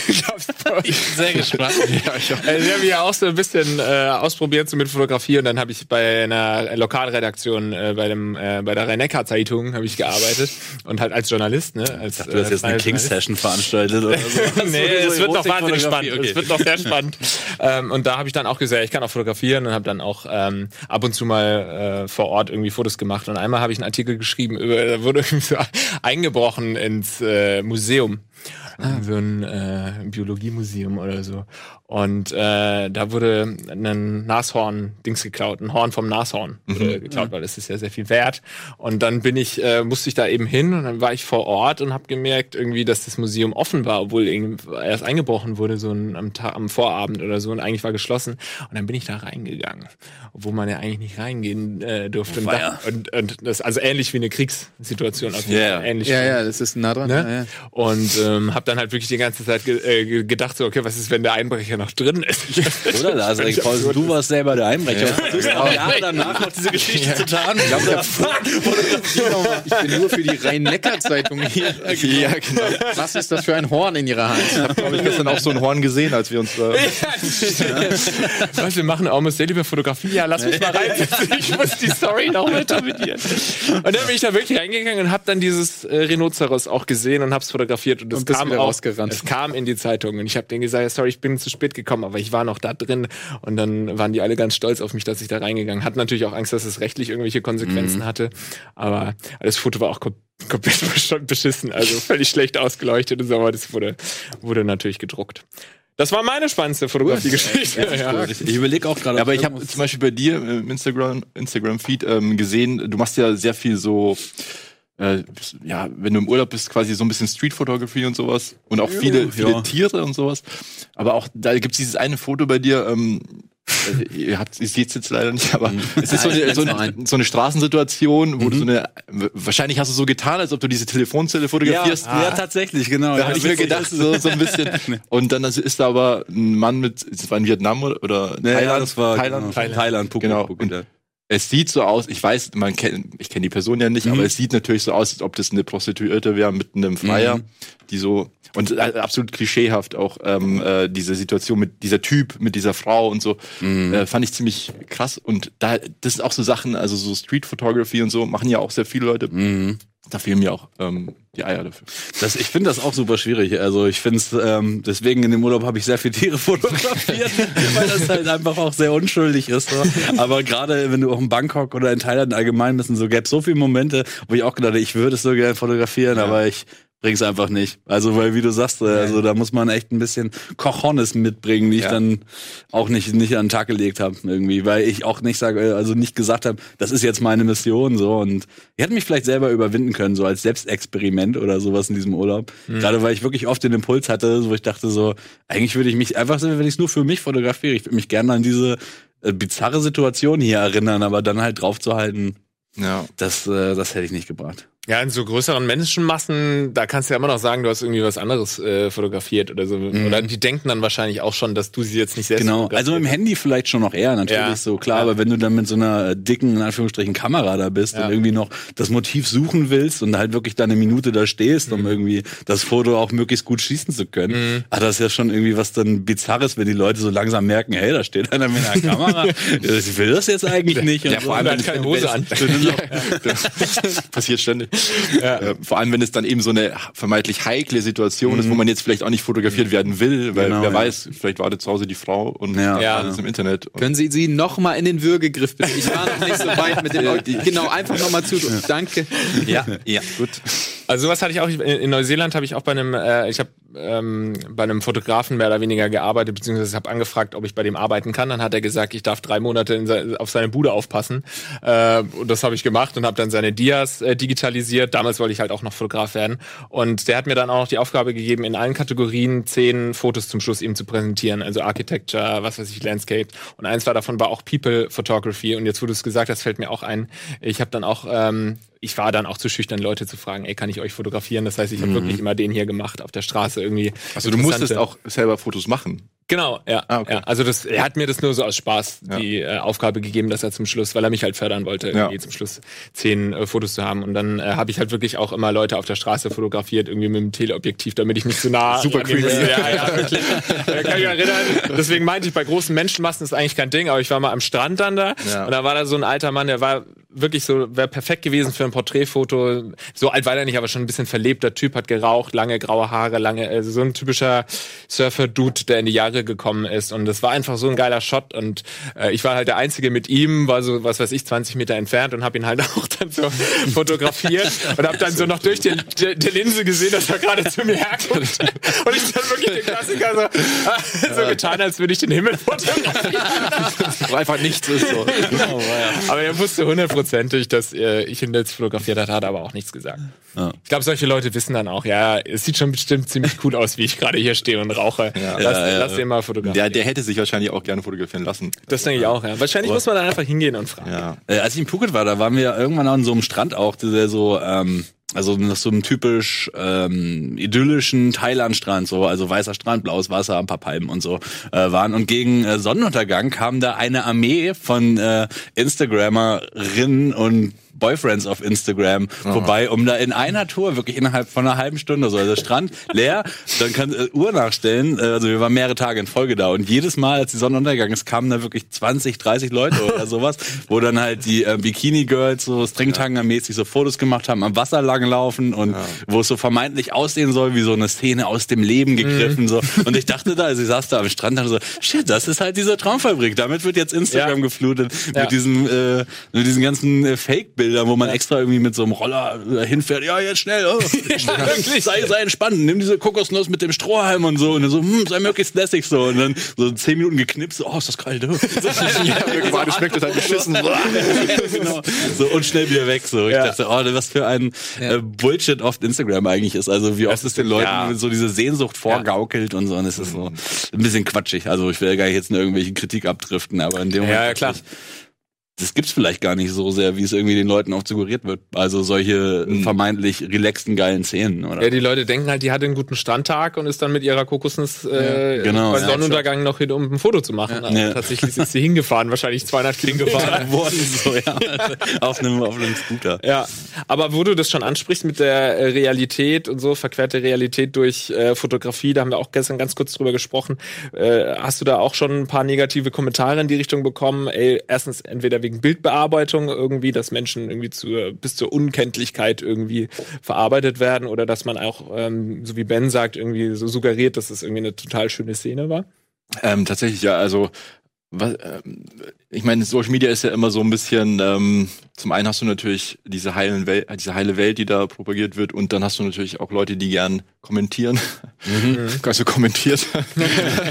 ich (laughs) sehr gespannt. (laughs) ja, ich, also, ich habe ja auch so ein bisschen äh, ausprobiert so mit Fotografie und dann habe ich bei einer Lokalredaktion äh, bei dem äh, bei der Rhein-Neckar-Zeitung habe ich gearbeitet und halt als Journalist, ne? Als, Du hast jetzt eine King-Session veranstaltet oder so. (laughs) nee, es wird noch wahnsinnig spannend. Okay. Es wird noch sehr spannend. ähm, und da habe ich dann auch gesagt, ich kann auch fotografieren und habe dann auch ähm, ab und zu mal äh, vor Ort irgendwie Fotos gemacht. Und einmal habe ich einen Artikel geschrieben, über, da wurde irgendwie so eingebrochen ins äh, Museum. So ein äh, Biologiemuseum oder so. Und äh, da wurde ein Nashorn-Dings geklaut, ein Horn vom Nashorn wurde geklaut, weil das ist ja sehr viel wert. Und dann bin ich, äh, musste ich da eben hin und dann war ich vor Ort und habe gemerkt irgendwie, dass das Museum offen war, obwohl irgendwie erst eingebrochen wurde, so ein, am, Tag, am Vorabend oder so und eigentlich war geschlossen. Und dann bin ich da reingegangen, obwohl man ja eigentlich nicht reingehen äh, durfte. Und, da, und, und das also ähnlich wie eine Kriegssituation, auf. Fall. ähnlich. Ja, ja, das ist nah dran. Ne? Ja, ja. Und ähm, habe dann halt wirklich die ganze Zeit ge äh, ge- gedacht, so, okay, was ist, wenn der Einbrecher noch drin ist? (laughs) Oder Lars, Paul, absurd. du warst selber der Einbrecher. Du hast auch Jahre danach noch diese Geschichte zu tarnen. Ich glaube, Ich bin nur für die Rhein-Neckar-Zeitung hier. (laughs) Ja, genau. Was ist das für ein Horn in ihrer Hand? Habe ich gestern auch so ein Horn gesehen, als wir uns (laughs) da. Was, wir machen Almost Daily über Fotografie. Ja, lass mich mal reinsetzen. Ich muss die Story noch weiter mit dir. Und dann bin ich da wirklich reingegangen und habe dann dieses äh, Rhinoceros auch gesehen und habe es fotografiert. Und es kam auch, rausgerannt. es kam in die Zeitung. Und ich habe denen gesagt, sorry, ich bin zu spät gekommen, aber ich war noch da drin. Und dann waren die alle ganz stolz auf mich, dass ich da reingegangen. Hatten natürlich auch Angst, dass es rechtlich irgendwelche Konsequenzen hatte. Aber das Foto war auch kom komplett (laughs) besch- beschissen. Also völlig schlecht ausgeleuchtet und so. Aber das wurde, wurde natürlich gedruckt. Das war meine spannendste Fotografie-Geschichte. Ja. ich überlege auch gerade. Ja, aber ich habe zum Beispiel bei dir im Instagram, Instagram-Feed ähm, gesehen, du machst ja sehr viel so, äh, ja, wenn du im Urlaub bist, quasi so ein bisschen Street-Photography und sowas. Und auch viele, viele ja. Tiere und sowas. Aber auch, da gibt's dieses eine Foto bei dir, ähm, äh, ihr habt, ihr seht's jetzt leider nicht, aber es ist so eine, so, eine, so eine Straßensituation, wo du so eine, wahrscheinlich hast du so getan, als ob du diese Telefonzelle ja, fotografierst. ja, tatsächlich, genau. Da ja, habe ich mir gedacht, so, so ein bisschen. (laughs) Und dann ist da aber ein Mann mit, das war in Vietnam oder, oder Ja, ja, Thailand? das war Thailand. Thailand, Thailand Phuket, Genau. Phuket, ja. Es sieht so aus, ich weiß, man kennt, ich kenne die Person ja nicht, aber es sieht natürlich so aus, als ob das eine Prostituierte wäre mit einem Freier, die so und absolut klischeehaft auch ähm, äh, diese Situation mit dieser Typ, mit dieser Frau und so, äh, fand ich ziemlich krass. Und da, das sind auch so Sachen, also so Street Photography und so machen ja auch sehr viele Leute. Da fehlen mir auch ähm, die Eier dafür. Das, ich finde das auch super schwierig. Also ich finde es, ähm, deswegen in dem Urlaub habe ich sehr viele Tiere (laughs) fotografiert, weil das halt einfach auch sehr unschuldig ist. So. Aber gerade wenn du auch in Bangkok oder in Thailand allgemein bist, so gäbe es so viele Momente, wo ich auch gedacht habe, ich würde es so gerne fotografieren, aber ich bring's einfach nicht. Also weil wie du sagst, äh, also da muss man echt ein bisschen Cojones mitbringen, die ich Ja. dann auch nicht nicht an den Tag gelegt habe irgendwie, weil ich auch nicht sage, äh, also nicht gesagt habe, das ist jetzt meine Mission so und ich hätte mich vielleicht selber überwinden können so als Selbstexperiment oder sowas in diesem Urlaub. Gerade weil ich wirklich oft den Impuls hatte, wo ich dachte so, eigentlich würde ich mich einfach, wenn ich es nur für mich fotografiere, ich würde mich gerne an diese äh, bizarre Situation hier erinnern, aber dann halt drauf zu halten, Ja. das, äh, das hätte ich nicht gebracht. Ja, in so größeren Menschenmassen, da kannst du ja immer noch sagen, du hast irgendwie was anderes äh, fotografiert oder so. Mhm. Oder die denken dann wahrscheinlich auch schon, dass du sie jetzt nicht selbst Genau, also im. Handy vielleicht schon noch eher, natürlich Ja. so klar, Ja. aber wenn du dann mit so einer äh, dicken, in Anführungsstrichen, Kamera da bist Ja. und irgendwie noch das Motiv suchen willst und halt wirklich da eine Minute da stehst, Mhm. um irgendwie das Foto auch möglichst gut schießen zu können, ah, das ist ja schon irgendwie was dann Bizarres, wenn die Leute so langsam merken, hey, da steht einer mit einer Kamera, (laughs) ich will das jetzt eigentlich nicht. Ja, vor allem, wenn keine Hose an. passiert ständig. Äh, vor allem, wenn es dann eben so eine vermeintlich heikle Situation ist, wo man jetzt vielleicht auch nicht fotografiert werden will, weil Genau, wer ja. weiß, vielleicht wartet zu Hause die Frau und Ja. Ja. alles im Internet. Und Können Sie sie noch mal in den Würgegriff bitte? Ich war noch nicht so weit mit dem. Genau, einfach noch mal zu. Danke. ja, ja, gut. Also sowas hatte ich auch in, in Neuseeland habe ich auch bei einem äh, ich habe ähm, bei einem Fotografen mehr oder weniger gearbeitet beziehungsweise habe angefragt, ob ich bei dem arbeiten kann. Dann hat er gesagt, ich darf drei Monate in se auf seine Bude aufpassen äh, und das habe ich gemacht und habe dann seine Dias äh, digitalisiert. Damals wollte ich halt auch noch Fotograf werden und der hat mir dann auch noch die Aufgabe gegeben, in allen Kategorien zehn Fotos zum Schluss ihm zu präsentieren, also Architecture, was weiß ich, Landscape und eins war davon war auch People Photography und jetzt wo du es gesagt hast, fällt mir auch ein. Ich habe dann auch ähm, ich war dann auch zu schüchtern, Leute zu fragen, ey, kann ich euch fotografieren? Das heißt, ich habe wirklich immer den hier gemacht auf der Straße irgendwie. Also du musstest auch selber Fotos machen. Genau, ja. Ah, okay. ja. Also das, er hat mir das nur so aus Spaß Ja. die äh, Aufgabe gegeben, dass er zum Schluss, weil er mich halt fördern wollte, Ja. irgendwie zum Schluss zehn äh, Fotos zu haben. Und dann äh, habe ich halt wirklich auch immer Leute auf der Straße fotografiert, irgendwie mit dem Teleobjektiv, damit ich nicht zu nah. Super creepy. Ja, ja, wirklich. Da (laughs) kann ich mich erinnern. Deswegen meinte ich, bei großen Menschenmassen ist eigentlich kein Ding, aber ich war mal am Strand dann da Ja. und da war da so ein alter Mann, der war wirklich so, wäre perfekt gewesen für ein Porträtfoto. So alt war der nicht, aber schon ein bisschen verlebter Typ, hat geraucht, lange graue Haare, lange, also so ein typischer Surfer-Dude, der in die Jahre gekommen ist. Und das war einfach so ein geiler Shot. Und äh, ich war halt der Einzige mit ihm, war so, was weiß ich, 20 Meter entfernt und habe ihn halt (laughs) auch dann so fotografiert und habe dann so noch durch die, die, die Linse gesehen, dass er gerade zu mir herkommt. Und ich dann wirklich den Klassiker so, so getan, als würde ich den Himmel (laughs) fotografieren. Einfach nichts ist so. (laughs) Aber er wusste hundertprozentig, dass äh, ich ihn jetzt fotografiert hat, hat aber auch nichts gesagt. Ich glaube, solche Leute wissen dann auch, ja, es sieht schon bestimmt ziemlich cool aus, wie ich gerade hier stehe und rauche. Lass, Ja, ja. lass den mal fotografieren. Der, der hätte sich wahrscheinlich auch gerne fotografieren lassen. das denke ich auch, ja. Wahrscheinlich muss man dann einfach hingehen und fragen. Ja. Äh, als ich in Phuket war, da waren wir irgendwann an so einem Strand auch, der so, ähm, also nach so einem typisch ähm, idyllischen Thailand-Strand, so, also weißer Strand, blaues Wasser, ein paar Palmen und so äh, waren. Und gegen äh, Sonnenuntergang kam da eine Armee von äh, Instagrammerinnen und Boyfriends auf Instagram vorbei, um da in einer Tour, wirklich innerhalb von einer halben Stunde, so, also Strand leer, dann kann äh, Uhr nachstellen, äh, also wir waren mehrere Tage in Folge da und jedes Mal, als die Sonne untergegangen ist, kamen da wirklich 20, 30 Leute oder sowas, (laughs) wo dann halt die äh, Bikini-Girls so Stringtanger-mäßig so Fotos gemacht haben, am Wasser langlaufen und wo es so vermeintlich aussehen soll, wie so eine Szene aus dem Leben gegriffen, so. (laughs) Und ich dachte da, also ich saß da am Strand und so, shit, das ist halt diese Traumfabrik, damit wird jetzt Instagram Ja. geflutet, Ja. mit diesen, äh, mit diesen ganzen äh, Fake-Bildern, wo man extra irgendwie mit so einem Roller äh, hinfährt. Ja, jetzt schnell. Oh. (laughs) (laughs) sei, sei entspannt. Nimm diese Kokosnuss mit dem Strohhalm und so. Und dann so, hm, sei möglichst lässig so. Und dann so zehn Minuten geknipst. Oh, ist das kalt. Oh. (laughs) ja, schmeckt halt beschissen. genau. So und schnell wieder weg. So. Ich Ja. dachte, oh, was für ein äh, Bullshit oft Instagram eigentlich ist. Also wie oft es den Leuten ja. so diese Sehnsucht vorgaukelt und so. Und es ist so ein bisschen quatschig. Also ich will gar nicht jetzt in irgendwelche Kritik abdriften, aber in dem Moment. Ja, ja, klar. Das gibt's vielleicht gar nicht so sehr, wie es irgendwie den Leuten auch suggeriert wird. Also solche vermeintlich relaxten, geilen Szenen, oder? Ja, die Leute denken halt, die hat einen guten Strandtag und ist dann mit ihrer Kokosnuss äh, Ja, genau. beim Ja, Sonnenuntergang noch hin, um ein Foto zu machen. Ja. Tatsächlich ist sie hingefahren, wahrscheinlich 200 Kilometer. geworden, so, ja. (laughs) auf einem, auf einem Scooter. Ja, aber wo du das schon ansprichst mit der äh, Realität und so, verquerte Realität durch äh, Fotografie, da haben wir auch gestern ganz kurz drüber gesprochen. Äh, hast du da auch schon ein paar negative Kommentare in die Richtung bekommen? Ey, erstens entweder wegen Bildbearbeitung irgendwie, dass Menschen irgendwie zur, bis zur Unkenntlichkeit irgendwie verarbeitet werden oder dass man auch, ähm, so wie Ben sagt, irgendwie so suggeriert, dass es irgendwie eine total schöne Szene war? Ähm, tatsächlich, ja, also was, ähm, ich meine, Social Media ist ja immer so ein bisschen, ähm, zum einen hast du natürlich diese heilen Welt, diese heile Welt, die da propagiert wird, und dann hast du natürlich auch Leute, die gern kommentieren. (laughs) Also kommentiert.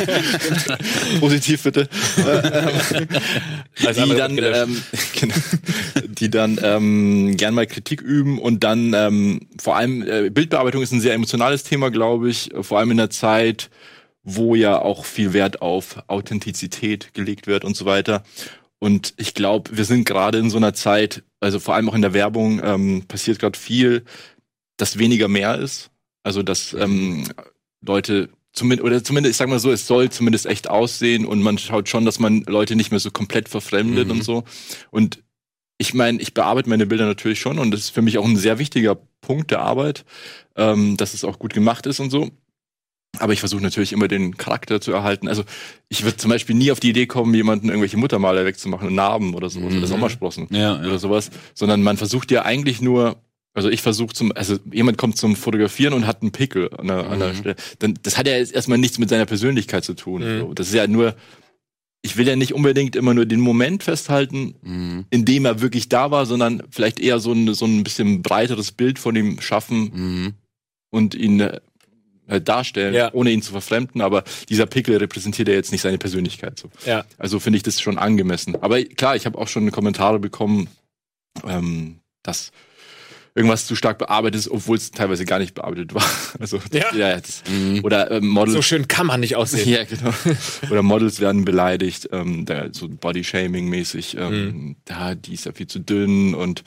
(laughs) Positiv bitte. Als die dann, ähm, (laughs) genau, die dann ähm, gern mal Kritik üben und dann ähm, vor allem äh, Bildbearbeitung ist ein sehr emotionales Thema, glaube ich, vor allem in der Zeit, wo ja auch viel Wert auf Authentizität gelegt wird und so weiter. Und ich glaube, wir sind gerade in so einer Zeit, also vor allem auch in der Werbung, ähm, passiert gerade viel, dass weniger mehr ist. Also dass ähm, Leute zumindest, oder zumindest, ich sag mal so, es soll zumindest echt aussehen und man schaut schon, dass man Leute nicht mehr so komplett verfremdet Mhm. und so. Und ich meine, ich bearbeite meine Bilder natürlich schon und das ist für mich auch ein sehr wichtiger Punkt der Arbeit, ähm, dass es auch gut gemacht ist und so. Aber ich versuche natürlich immer den Charakter zu erhalten. Also ich würde zum Beispiel nie auf die Idee kommen, jemanden irgendwelche Muttermale wegzumachen Narben oder sowas Mhm. oder Sommersprossen Ja, oder sowas, sondern man versucht ja eigentlich nur, also ich versuche zum, also jemand kommt zum Fotografieren und hat einen Pickel an der, an der Mhm. Stelle. Dann, das hat ja jetzt erstmal nichts mit seiner Persönlichkeit zu tun. Mhm. So. Das ist ja nur, ich will ja nicht unbedingt immer nur den Moment festhalten, Mhm. in dem er wirklich da war, sondern vielleicht eher so ein, so ein bisschen breiteres Bild von ihm schaffen Mhm. und ihn halt darstellen, Ja. ohne ihn zu verfremden. Aber dieser Pickel repräsentiert ja jetzt nicht seine Persönlichkeit. So. Ja. Also finde ich das schon angemessen. Aber klar, ich habe auch schon Kommentare bekommen, ähm, dass irgendwas zu stark bearbeitet ist, obwohl es teilweise gar nicht bearbeitet war. (laughs) Also Ja? ja das, Mhm. oder ähm, Models. So schön kann man nicht aussehen. Ja, genau. (laughs) Oder Models werden beleidigt, ähm, da, so Body-Shaming-mäßig. Ähm, Da, die ist ja viel zu dünn und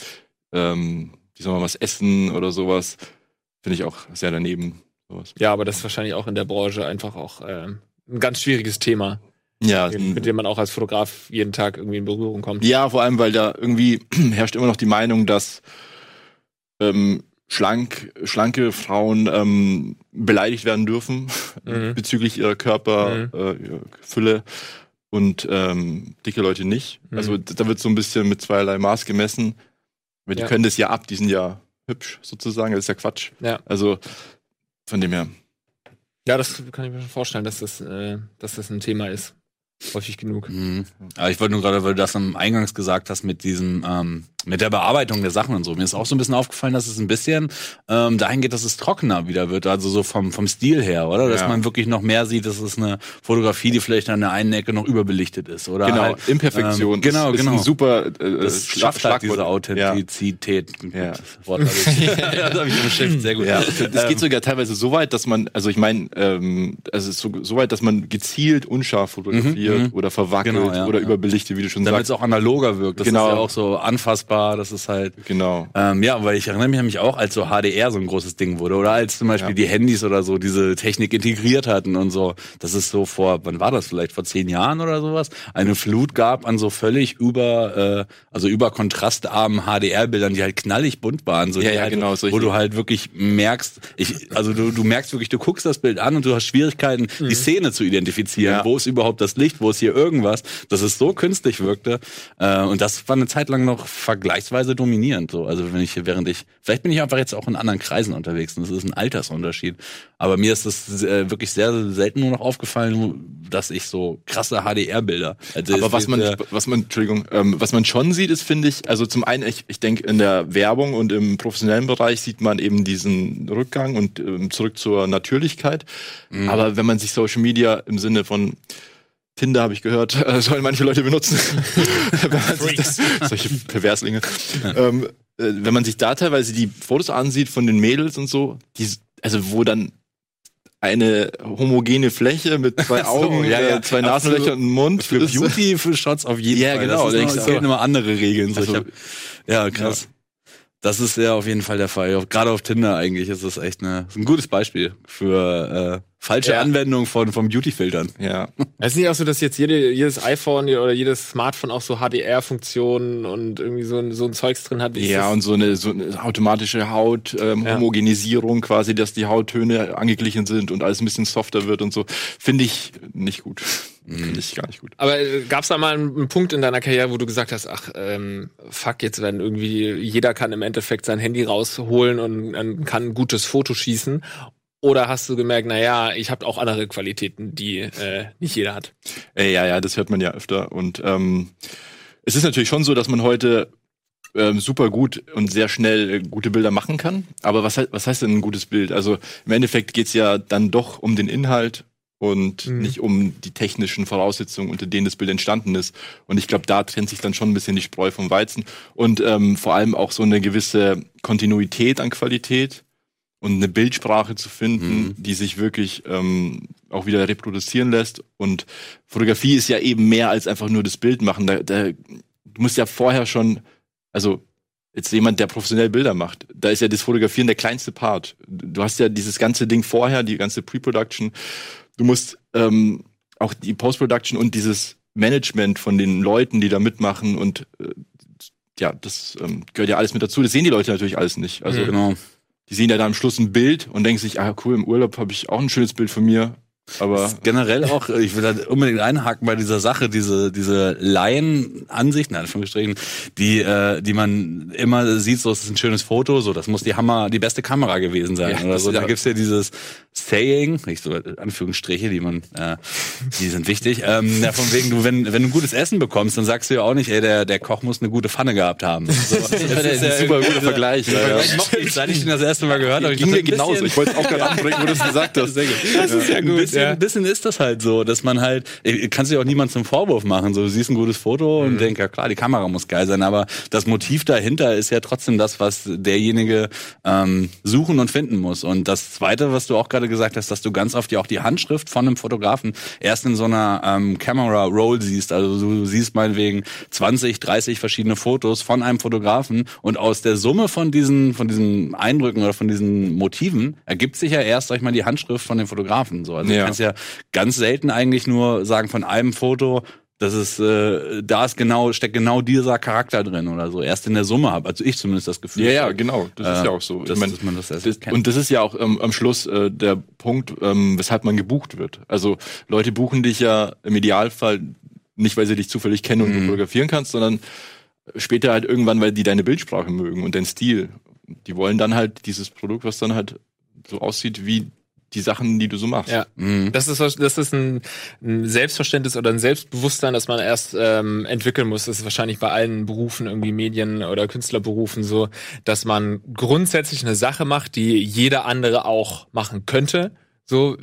ähm, die soll mal was essen oder sowas. Finde ich auch sehr daneben. Sowas. Ja, aber das ist wahrscheinlich auch in der Branche einfach auch ähm, ein ganz schwieriges Thema, Ja, mit dem man auch als Fotograf jeden Tag irgendwie in Berührung kommt. Ja, vor allem, weil da irgendwie (clears throat) herrscht immer noch die Meinung, dass ähm, schlank, schlanke Frauen ähm, beleidigt werden dürfen (laughs) Mhm. bezüglich ihrer Körper, äh, ihrer Fülle und ähm, dicke Leute nicht. Mhm. Also da wird so ein bisschen mit zweierlei Maß gemessen. Weil die Ja. können das ja ab, die sind ja hübsch sozusagen, das ist ja Quatsch. Ja. Also von dem her. Ja, das kann ich mir schon vorstellen, dass das, äh, dass das ein Thema ist. Häufig genug. Mhm. Aber ich wollte nur gerade, weil du das am Eingangs gesagt hast mit diesem, ähm, mit der Bearbeitung der Sachen und so. Mir ist auch so ein bisschen aufgefallen, dass es ein bisschen ähm, dahin geht, dass es trockener wieder wird, also so vom, vom Stil her, oder? Dass Ja. man wirklich noch mehr sieht, dass es eine Fotografie, die vielleicht an der einen Ecke noch überbelichtet ist, oder? genau, halt, Imperfektion ähm, genau, ist, ist genau. ein super äh, das Schla- schafft halt diese Schlagwort. Ja. Authentizität. Ja. Das Wort habe (laughs) ich, Shift, (laughs) sehr gut. Ja, (laughs) das Ähm, geht sogar teilweise so weit, dass man, also ich meine, ähm, also es so, so weit, dass man gezielt unscharf fotografiert Mhm, mhm. oder verwackelt Genau, ja, oder überbelichtet, wie du schon damit es sagst. auch analoger wirkt. Das Genau. ist ja auch so anfassbar, das ist halt Genau. Ähm, ja, weil ich erinnere mich nämlich auch, als so HDR so ein großes Ding wurde oder als zum Beispiel Ja. die Handys oder so diese Technik integriert hatten und so. Das ist so vor, wann war das vielleicht, vor zehn Jahren oder sowas? Eine Flut gab an so völlig über, äh, also über kontrastarmen HDR-Bildern, die halt knallig bunt waren. So, Ja, ja, halt, genau, Wo solche- du halt wirklich merkst, ich, also du, du merkst wirklich, du guckst das Bild an und du hast Schwierigkeiten, die Szene zu identifizieren. Ja. Wo ist überhaupt das Licht? Wo ist hier irgendwas? Dass es so künstlich wirkte. Äh, und das war eine Zeit lang noch vergleichsweise dominierend. So. Also wenn ich, während ich, vielleicht bin ich einfach jetzt auch in anderen Kreisen unterwegs und das ist ein Altersunterschied. Aber mir ist das äh, wirklich sehr selten nur noch aufgefallen, dass ich so krasse HDR-Bilder. Also Aber was man, was man, Entschuldigung, ähm, was man schon sieht, ist, finde ich, also zum einen, ich, ich denke, in der Werbung und im professionellen Bereich sieht man eben diesen Rückgang und ähm, zurück zur Natürlichkeit. Mhm. Aber wenn man sich Social Media im Sinne von Tinder habe ich gehört, (laughs) äh, sollen manche Leute benutzen. (laughs) wenn man sich das, solche Perverslinge. ähm, äh, wenn man sich da teilweise die Fotos ansieht von den Mädels und so, die, also wo dann eine homogene Fläche mit zwei so, Augen, ja, ja, äh, zwei absolut. Nasenlöcher und einem Mund. für ist- Beauty, für Shots auf jeden Ja, Fall. genau, Das denkst ist noch, es gelten immer andere Regeln. So, Also- hab, ja, krass. Das ist ja auf jeden Fall der Fall. Gerade auf Tinder eigentlich ist das echt eine, ist ein gutes Beispiel für äh, falsche Ja. Anwendung von vom Beauty-Filtern. Ja. Es ist nicht auch so, dass jetzt jede, jedes iPhone oder jedes Smartphone auch so HDR-Funktionen und irgendwie so ein, so ein Zeugs drin hat. Ja, das? und so eine, so eine automatische Haut, ähm, Ja. Homogenisierung quasi, dass die Hauttöne angeglichen sind und alles ein bisschen softer wird und so. Finde ich nicht gut. Finde ich gar nicht gut. Aber äh, gab's da mal einen, einen Punkt in deiner Karriere, wo du gesagt hast, ach, ähm, fuck, jetzt werden irgendwie, jeder kann im Endeffekt sein Handy rausholen und ähm, kann ein gutes Foto schießen? Oder hast du gemerkt, na ja, ich habe auch andere Qualitäten, die äh, nicht jeder hat? Äh, ja, ja, das hört man ja öfter. Und ähm, es ist natürlich schon so, dass man heute ähm, super gut und sehr schnell äh, gute Bilder machen kann. Aber was, was heißt denn ein gutes Bild? Also im Endeffekt geht's ja dann doch um den Inhalt und Mhm. nicht um die technischen Voraussetzungen, unter denen das Bild entstanden ist. Und ich glaube, da trennt sich dann schon ein bisschen die Spreu vom Weizen. Und ähm, vor allem auch so eine gewisse Kontinuität an Qualität und eine Bildsprache zu finden, Mhm. die sich wirklich ähm, auch wieder reproduzieren lässt. Und Fotografie ist ja eben mehr als einfach nur das Bild machen. Da, da, du musst ja vorher schon, also jetzt jemand, der professionell Bilder macht, da ist ja das Fotografieren der kleinste Part. Du hast ja dieses ganze Ding vorher, die ganze Pre-Production. Du musst ähm, auch die Post-Production und dieses Management von den Leuten, die da mitmachen und äh, ja, das ähm, gehört ja alles mit dazu. Das sehen die Leute natürlich alles nicht. Also Mhm. Genau. die sehen ja da am Schluss ein Bild und denken sich, ah cool, im Urlaub habe ich auch ein schönes Bild von mir. Aber generell auch, ich will da unbedingt einhaken bei dieser Sache, diese, diese Laien-Ansicht, in Anführungsstrichen, die, äh, die man immer sieht, so, es ist ein schönes Foto, so, das muss die Hammer, die beste Kamera gewesen sein, Ja, oder so. Da ja- gibt's ja dieses Saying, nicht so Anführungsstriche, die man, äh, die sind wichtig, ähm, ja, von wegen, du, wenn, wenn du gutes Essen bekommst, dann sagst du ja auch nicht, ey, der, der Koch muss eine gute Pfanne gehabt haben. So, (laughs) das ist ja super guter Vergleich. Ja, ja. Ich mochte seit ich ihn das erste Mal gehört habe. ich Ging mir ein genauso. Ich wollte es auch gerade anbringen, wo du es gesagt hast. das ist ja gut. Ein bisschen, ja. ein bisschen ist das halt so, dass man halt, ich- kannst du ja auch niemand zum Vorwurf machen. So, du siehst ein gutes Foto und denkst, ja klar, die Kamera muss geil sein, aber das Motiv dahinter ist ja trotzdem das, was derjenige ähm, suchen und finden muss. Und das Zweite, was du auch gerade gesagt hast, dass du ganz oft ja auch die Handschrift von einem Fotografen erst in so einer ähm, Camera Roll siehst. Also du siehst meinetwegen 20, 30 verschiedene Fotos von einem Fotografen und aus der Summe von diesen, von diesen Eindrücken oder von diesen Motiven ergibt sich ja erst, sag ich mal, die Handschrift von dem Fotografen. So, also Ja. du kannst ja ganz selten eigentlich nur sagen von einem Foto, das ist, äh, da ist genau, steckt genau dieser Charakter drin oder so. Erst in der Summe habe, also ich zumindest das Gefühl. Ja, ja, genau. Das ist Äh, ja auch so. dass- ich mein, dass man das erst das, und das ist ja auch ähm, am Schluss äh, der Punkt, ähm, weshalb man gebucht wird. Also Leute buchen dich ja im Idealfall nicht, weil sie dich zufällig kennen und du Mhm. fotografieren kannst, sondern später halt irgendwann, weil die deine Bildsprache mögen und deinen Stil. Die wollen dann halt dieses Produkt, was dann halt so aussieht wie die Sachen, die du so machst. Ja. Mhm. Das ist, das ist ein, ein Selbstverständnis oder ein Selbstbewusstsein, das man erst ähm, entwickeln muss. Das ist wahrscheinlich bei allen Berufen, irgendwie Medien- oder Künstlerberufen so, dass man grundsätzlich eine Sache macht, die jeder andere auch machen könnte. So,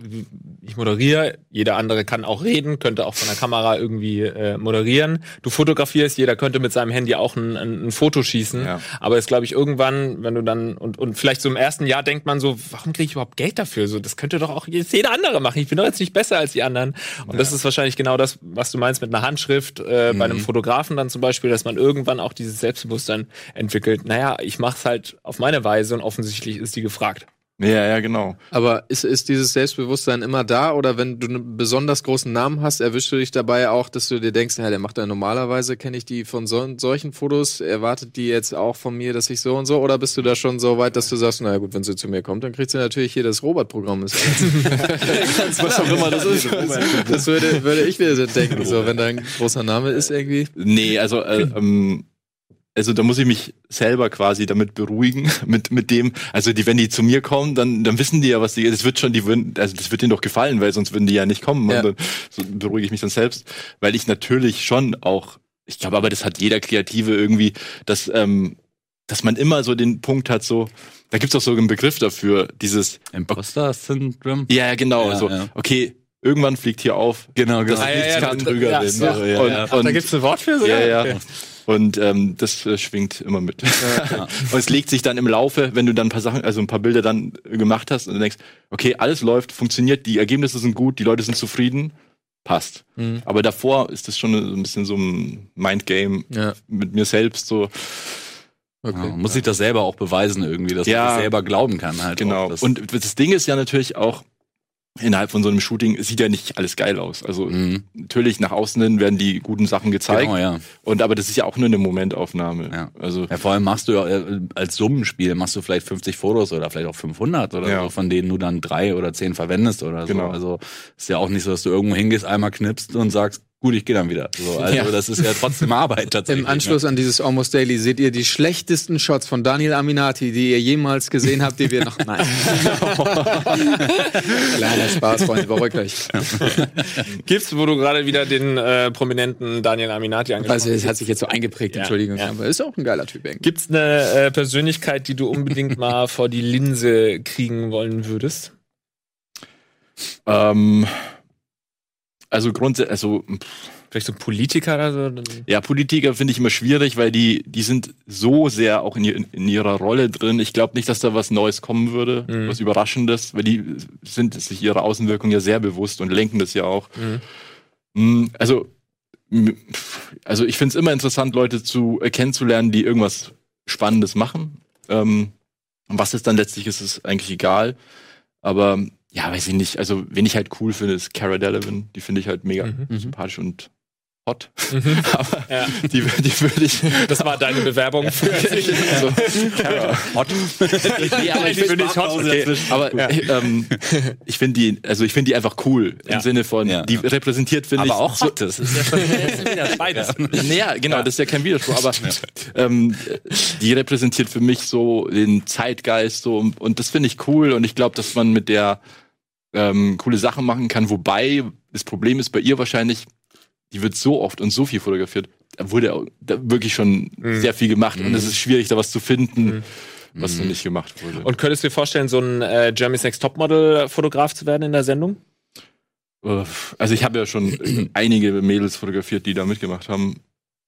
ich moderiere, jeder andere kann auch reden, könnte auch von der Kamera irgendwie äh, moderieren. Du fotografierst, jeder könnte mit seinem Handy auch ein, ein, ein Foto schießen. Ja. Aber es glaube ich irgendwann, wenn du dann und, und vielleicht so im ersten Jahr denkt man so, warum kriege ich überhaupt Geld dafür? So, das könnte doch auch jetzt jeder andere machen. Ich bin doch jetzt nicht besser als die anderen. Und das ist wahrscheinlich genau das, was du meinst mit einer Handschrift äh, bei einem Fotografen dann zum Beispiel, dass man irgendwann auch dieses Selbstbewusstsein entwickelt. Naja, ich mache es halt auf meine Weise und offensichtlich ist die gefragt. Ja, ja, genau. Aber ist, ist dieses Selbstbewusstsein immer da oder wenn du einen besonders großen Namen hast, erwischst du dich dabei auch, dass du dir denkst, ja, der macht ja normalerweise, kenne ich die von so, solchen Fotos, erwartet die jetzt auch von mir, dass ich so und so oder bist du da schon so weit, dass du sagst, naja gut, wenn sie zu mir kommt, dann kriegt sie natürlich hier das Robert-Programm. (laughs) (laughs) Was auch immer das ist. (laughs) Das würde, würde ich mir so denken, so wenn da ein großer Name ist irgendwie. Nee, also, äh, ähm, also da muss ich mich selber quasi damit beruhigen, (laughs) mit, mit dem, also die, wenn die zu mir kommen, dann, dann wissen die ja, was die, das wird schon, die würden, also das wird denen doch gefallen, weil sonst würden die ja nicht kommen. Ja. Und dann so beruhige ich mich dann selbst, weil ich natürlich schon auch, ich glaube aber, das hat jeder Kreative irgendwie, dass, ähm, dass man immer so den Punkt hat, so, da gibt's auch so einen Begriff dafür, dieses, Imposter-Syndrom. ja, ja, genau, Ja, so, ja. okay, irgendwann fliegt hier auf, Genau, genau. dass Ah, ja, nichts ja, kann. drüber ja, ja. So, ja, Und-. Ach, da gibt's ein Wort für sogar? Ja, ja. Okay. Und ähm, das äh, schwingt immer mit. (laughs) und es legt sich dann im Laufe, wenn du dann ein paar Sachen, also ein paar Bilder dann äh, gemacht hast und du denkst, okay, alles läuft, funktioniert, die Ergebnisse sind gut, die Leute sind zufrieden, passt. Mhm. Aber davor ist das schon so ein bisschen so ein Mindgame Ja, mit mir selbst so. okay. Ja, muss sich das selber auch beweisen irgendwie, dass Ja. man das selber glauben kann halt. Genau. Auch, Und das Ding ist ja natürlich auch, innerhalb von so einem Shooting sieht ja nicht alles geil aus. Also Mhm. natürlich nach außen hin werden die guten Sachen gezeigt. Genau, ja. Und aber das ist ja auch nur eine Momentaufnahme. Ja. Also Ja, vor allem machst du ja äh, als Summenspiel machst du vielleicht 50 Fotos oder vielleicht auch 500 oder Ja. so, von denen du dann drei oder zehn verwendest oder so. Genau. Also ist ja auch nicht so, dass du irgendwo hingehst, einmal knippst und sagst, gut, ich gehe dann wieder. So, also Ja. das ist ja trotzdem Arbeit (laughs) tatsächlich. Im Anschluss an dieses Almost Daily seht ihr die schlechtesten Shots von Daniel Aminati, die ihr jemals gesehen habt, die wir noch. (laughs) Nein. (laughs) Kleiner Spaß, Freunde, beruhigt euch. Gibt's, wo du gerade wieder den äh, prominenten Daniel Aminati angesprochen Also, es hat sich jetzt so eingeprägt, Ja, Entschuldigung. ja. Aber ist auch ein geiler Typ, irgendwie. Gibt's eine äh, Persönlichkeit, die du unbedingt mal vor die Linse kriegen wollen würdest? Ähm, also grundsätzlich, also pff, Vielleicht so Politiker oder so? Ja, Politiker finde ich immer schwierig, weil die, die sind so sehr auch in, in ihrer Rolle drin. Ich glaube nicht, dass da was Neues kommen würde, Mhm. was Überraschendes, weil die sind sich ihrer Außenwirkung ja sehr bewusst und lenken das ja auch. Mm, Also, m- also ich finde es immer interessant, Leute zu äh, kennenzulernen, die irgendwas Spannendes machen. Ähm, was es dann letztlich ist, ist eigentlich egal. Aber ja, weiß ich nicht. Also, wen ich halt cool finde, ist Cara Delevingne. Die finde ich halt mega Mhm. sympathisch und hot. Mhm. (laughs) Aber Ja. die, die würde ich. Das war deine Bewerbung für (laughs) so, ja. hot. nee, aber ich finde ich hot. Okay. Aber ähm, ich finde die, also ich finde die einfach cool Ja. im Sinne von, Ja. die repräsentiert finde ich. Aber auch so, hot, das ist ja schon beides. Naja, genau, das ist ja kein Widerspruch, aber ähm, die repräsentiert für mich so den Zeitgeist so und, und das finde ich cool und ich glaube, dass man mit der ähm, coole Sachen machen kann, wobei das Problem ist bei ihr wahrscheinlich, die wird so oft und so viel fotografiert, da wurde da wirklich schon sehr viel gemacht und es ist schwierig, da was zu finden, was so nicht gemacht wurde. Und könntest du dir vorstellen, so ein äh, Jeremy's Next Topmodel-Fotograf zu werden in der Sendung? Äh, Also ich habe ja schon (clears throat) einige Mädels fotografiert, die da mitgemacht haben.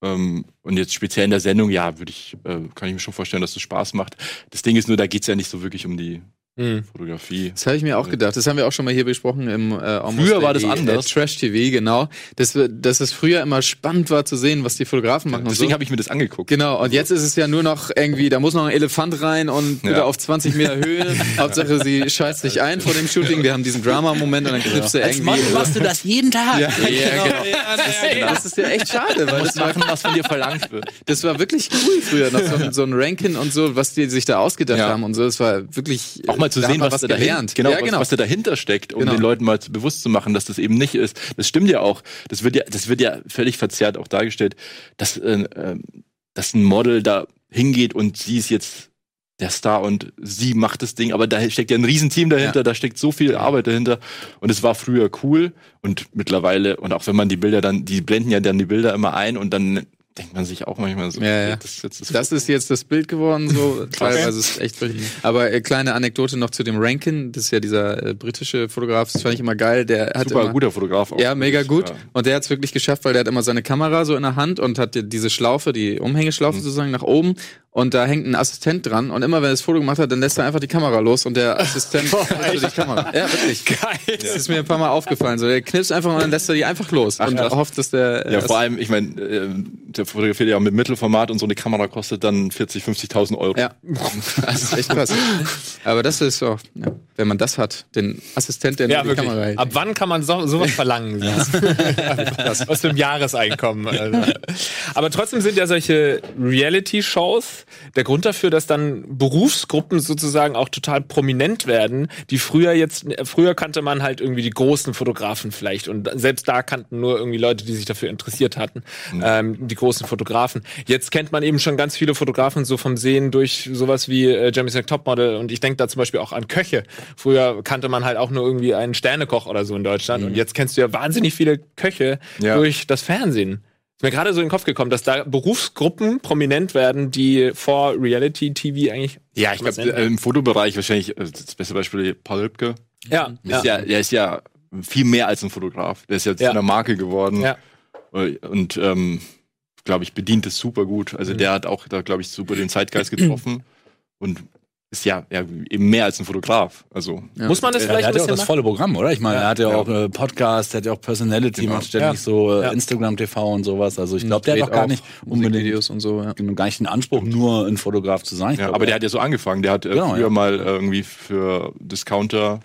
Ähm, Und jetzt speziell in der Sendung, ja, würde ich, äh, kann ich mir schon vorstellen, dass es Spaß macht. Das Ding ist nur, da geht's ja nicht so wirklich um die Hm. Fotografie. Das habe ich mir auch gedacht. Das haben wir auch schon mal hier besprochen im äh, Almost Früher war das anders. Äh, Trash TV, genau. Dass, dass es früher immer spannend war zu sehen, was die Fotografen machen und Deswegen so. habe ich mir das angeguckt. Genau, und jetzt ist es ja nur noch irgendwie, da muss noch ein Elefant rein und Ja. wieder auf 20 Meter Höhe. (laughs) Hauptsache, sie scheißt sich ein vor dem Shooting. Wir haben diesen Drama-Moment und dann knippst du irgendwie. machst du das jeden Tag. ja, ja, genau. Das ist ja echt schade, weil das Machen, was von dir verlangt wird. das war wirklich cool früher. Noch so, ein- so ein Ranking und so, was die sich da ausgedacht Ja. haben und so. Das war wirklich. Auch mal zu da sehen, was, da dahin, genau, ja, was, genau. was da dahinter steckt, um Genau. den Leuten mal bewusst zu machen, dass das eben nicht ist. Das stimmt ja auch. Das wird ja, das wird ja völlig verzerrt auch dargestellt, dass, äh, ähm, dass ein Model da hingeht und sie ist jetzt der Star und sie macht das Ding, aber da steckt ja ein Riesenteam dahinter, Ja. da steckt so viel Arbeit dahinter und es war früher cool und mittlerweile und auch wenn man die Bilder dann, die blenden ja dann die Bilder immer ein und dann denkt man sich auch manchmal so, Ja, ja. das ist jetzt das, ist jetzt das Bild geworden, so (laughs) teilweise ist es echt. Aber äh, kleine Anekdote noch zu dem Rankin, das ist ja dieser äh, britische Fotograf, das fand ich immer geil. Der hat super immer, guter Fotograf auch. Ja, mega gut. Ja. Und der hat es wirklich geschafft, weil der hat immer seine Kamera so in der Hand und hat die- diese Schlaufe, die Umhängeschlaufe sozusagen nach oben. Und da hängt ein Assistent dran. Und immer wenn er das Foto gemacht hat, dann lässt er einfach die Kamera los und der Assistent (laughs) so die Kamera. Ja, wirklich. Geil. Das ist mir ein paar Mal aufgefallen. So, der knipst einfach und dann lässt er die einfach los. und krass. hofft, dass der. Ja, äh, vor allem, ich meine, äh, der fotografiert ja mit Mittelformat und so eine Kamera kostet dann 40, 50.000 Euro. Ja, (laughs) das ist echt krass. Aber das ist so, ja, wenn man das hat, den Assistent, der Ja, die wirklich. Kamera hält. Ab wann kann man so, sowas verlangen? Was, was für ein Jahreseinkommen. Also. Aber trotzdem sind ja solche Reality-Shows der Grund dafür, dass dann Berufsgruppen sozusagen auch total prominent werden, die früher jetzt, früher kannte man halt irgendwie die großen Fotografen vielleicht und selbst da kannten nur irgendwie Leute, die sich dafür interessiert hatten, ähm, die großen Fotografen. Jetzt kennt man eben schon ganz viele Fotografen so vom Sehen durch sowas wie äh, Next Topmodel und ich denke da zum Beispiel auch an Köche. Früher kannte man halt auch nur irgendwie einen Sternekoch oder so in Deutschland und jetzt kennst du ja wahnsinnig viele Köche Ja. durch das Fernsehen. Mir gerade so in den Kopf gekommen, dass da Berufsgruppen prominent werden, die vor Reality-TV eigentlich. Ja, ich glaube, im Fotobereich wahrscheinlich, äh, das beste Beispiel Paul Rübke. Ja, Ist ja, der ist ja viel mehr als ein Fotograf. Der ist Ja. zu einer Marke geworden. Ja. Äh, Und, ähm, glaube ich, bedient es super gut. Also der hat auch da, glaube ich, super den Zeitgeist getroffen. Und ist ja, ja eben mehr als ein Fotograf. Also, Muss man das Ja, vielleicht er ein hat ja auch das machen? volle Programm, oder? Ich meine, er hat ja, Ja. auch äh, Podcast, er hat ja auch Personality, Genau. macht ständig Ja. so äh, Ja. Instagram TV und sowas. Also ich glaube, der hat doch gar auch nicht unbedingt Videos und so, ja. gar nicht den Anspruch, nur ein Fotograf zu sein. Ja, glaub, aber der er- hat ja so angefangen. Der hat äh, Genau, früher ja. mal äh, irgendwie für Discounter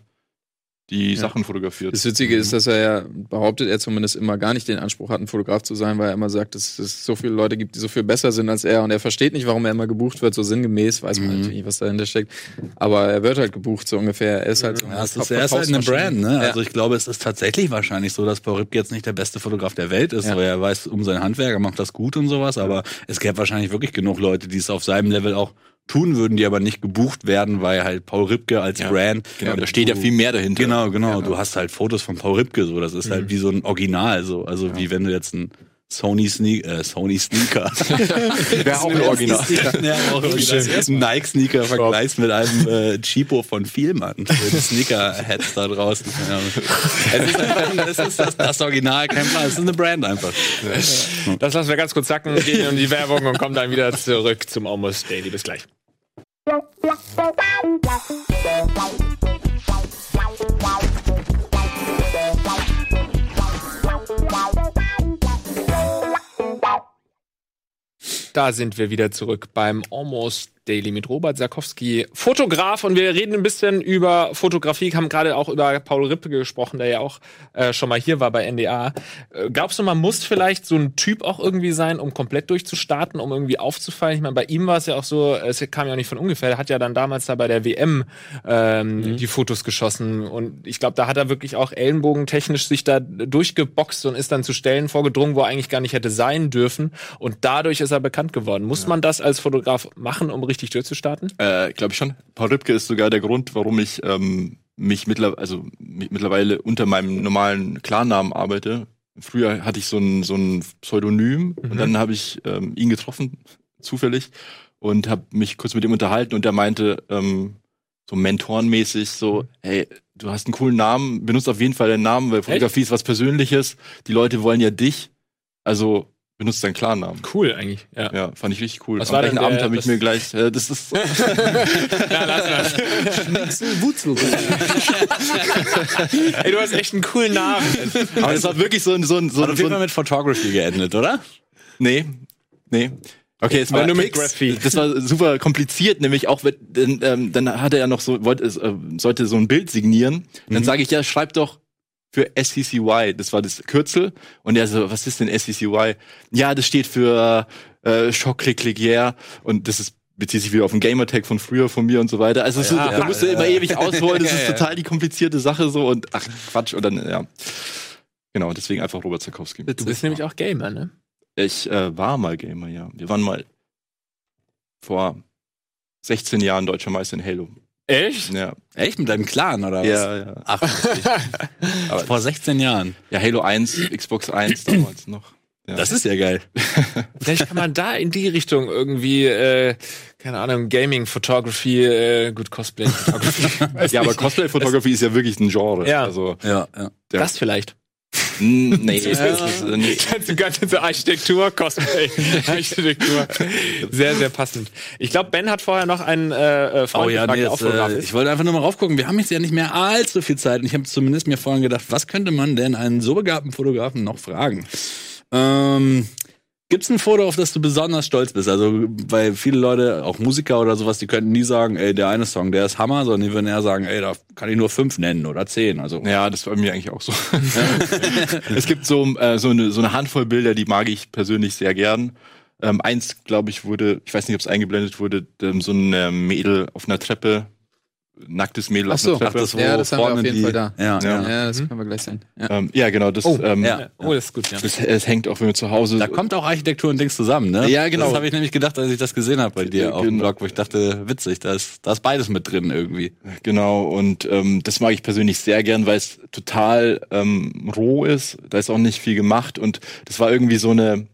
die Sachen fotografiert. Das Witzige ist, dass er ja, behauptet er zumindest immer gar nicht den Anspruch hat, ein Fotograf zu sein, weil er immer sagt, dass es so viele Leute gibt, die so viel besser sind als er und er versteht nicht, warum er immer gebucht wird, so sinngemäß, weiß man Mhm. natürlich nicht, was dahinter steckt. Aber er wird halt gebucht, so ungefähr. Er ist halt so Ja, ist, er ist halt eine Brand, ne? Also ich glaube, es ist tatsächlich wahrscheinlich so, dass Paul Ripke jetzt nicht der beste Fotograf der Welt ist, Ja. weil er weiß um sein Handwerk, er macht das gut und sowas, aber es gäbe wahrscheinlich wirklich genug Leute, die es auf seinem Level auch tun würden, die aber nicht gebucht werden, weil halt Paul Ripke als Ja, Brand. Genau, da steht ja viel mehr dahinter. Genau, genau. Du hast halt Fotos von Paul Ripke, so. Das ist halt wie so ein Original, so. Also wie wenn du jetzt ein Sony, Sneak, äh, Sony Sneaker. (laughs) Wäre (laughs) auch ein Original. ja, auch ein Nike Sneaker vergleichst mit einem äh, Cheapo von Vielmann. (laughs) Sneaker-Heads da draußen. Ja. Es ist einfach, das ist das, das Original, kein Plan. Es ist eine Brand einfach. Das lassen wir ganz kurz sacken, gehen in die Werbung und kommen dann wieder zurück zum Almost Daily. Bis gleich. Da sind wir wieder zurück beim Almost Daily mit Robert Sarkowski, Fotograf. Und wir reden ein bisschen über Fotografie, haben gerade auch über Paul Rippe gesprochen, der ja auch äh, schon mal hier war bei NDA. Äh, glaubst du, man muss vielleicht so ein Typ auch irgendwie sein, um komplett durchzustarten, um irgendwie aufzufallen? Ich meine, bei ihm war es ja auch so, es kam ja auch nicht von ungefähr, er hat ja dann damals da bei der WM ähm, mhm. die Fotos geschossen. Und ich glaube, da hat er wirklich auch ellenbogentechnisch sich da durchgeboxt und ist dann zu Stellen vorgedrungen, wo er eigentlich gar nicht hätte sein dürfen. Und dadurch ist er bekannt geworden. Muss ja. man das als Fotograf machen, um richtig durchzustarten? Äh, glaube ich schon. Paul Ripke ist sogar der Grund, warum ich ähm, mich mittlerweile, also mich mittlerweile unter meinem normalen Klarnamen arbeite. Früher hatte ich so ein, so ein Pseudonym mhm. und dann habe ich ähm, ihn getroffen, zufällig, und habe mich kurz mit ihm unterhalten und er meinte, ähm, so mentorenmäßig, so, mhm. hey, du hast einen coolen Namen, benutzt auf jeden Fall deinen Namen, weil Fotografie Echt? ist was Persönliches. Die Leute wollen ja dich. Also benutzt deinen Klarnamen. Cool eigentlich. Ja, ja fand ich richtig cool. Was Am war gleichen Abend habe ich mir gleich, äh, das ist. (laughs) ja, lass das. Wutzel. (laughs) Ey, du hast echt einen coolen Namen. Aber das war wirklich so ein so ein so ein. Hat auf jeden Fall mit Photography geendet, oder? Nee, nee. Okay, es war nur Mix. Das war super kompliziert, nämlich auch ähm, dann hat er ja noch so wollte äh, sollte so ein Bild signieren. Mhm. Dann sage ich ja, schreib doch für SCCY. Das war das Kürzel. Und er so, was ist denn SCCY? Ja, das steht für äh, Schock, Click, Click, Yeah. Und das ist bezieht sich wieder auf den Gamertag von früher von mir und so weiter. Also ja, ist, da musst du immer ewig ausholen, das (laughs) ist total die komplizierte Sache so und ach Quatsch und dann ja. Genau, deswegen einfach Robert Zakowski. Du bist nämlich auch Gamer, ne? Ich äh, war mal Gamer, ja. Wir waren mal vor 16 Jahren deutscher Meister in Halo. Echt? Ja. Echt? Mit deinem Clan, oder was? Ja, ja. Ach, (laughs) aber vor 16 Jahren. Ja, Halo 1, Xbox 1 damals noch. Ja. Das ist ja geil. (laughs) Vielleicht kann man da in die Richtung irgendwie, äh, keine Ahnung, Gaming, Photography, äh, gut, Cosplay, Photography. (laughs) ja, aber Cosplay Photography ist ja wirklich ein Genre. Ja. Also, ja, ja. Das vielleicht. Nee, das ist nicht. Ganze, ganze Architektur, Cosplay, (laughs) Architektur. Sehr, sehr passend. Ich glaube, Ben hat vorher noch einen äh, Freund oh, ja, nee, das, äh, Ich wollte einfach nur mal raufgucken. Wir haben jetzt ja nicht mehr allzu viel Zeit. Und ich habe zumindest mir vorhin gedacht, was könnte man denn einen so begabten Fotografen noch fragen? Ähm, Gibt es ein Foto, auf das du besonders stolz bist? Also, weil viele Leute, auch Musiker oder sowas, die könnten nie sagen, ey, der eine Song, der ist Hammer, sondern die würden eher sagen, ey, da kann ich nur fünf nennen oder zehn. Also ja, das war bei mir eigentlich auch so. (laughs) es gibt so äh, so, eine, so eine Handvoll Bilder, die mag ich persönlich sehr gern. Ähm, eins, glaube ich, wurde, ich weiß nicht, ob es eingeblendet wurde, ähm, so ein ähm, Mädel auf einer Treppe nacktes Mädel Ach so. auf der Treppe. Ach, das, ja, das haben wir auf jeden die, Fall da. Ja, ja. ja das können wir gleich sehen. Ja, ähm, ja genau. Das, oh, ähm, ja. oh, das ist gut. Ja. Das, es hängt auch, wenn wir zu Hause. Da kommt auch Architektur und Dings zusammen, ne? Ja, genau. Das habe ich nämlich gedacht, als ich das gesehen habe bei dir genau. auf dem Blog, wo ich dachte, witzig, da ist, da ist beides mit drin irgendwie. Genau. Und ähm, das mag ich persönlich sehr gern, weil es total ähm, roh ist. Da ist auch nicht viel gemacht und das war irgendwie so eine.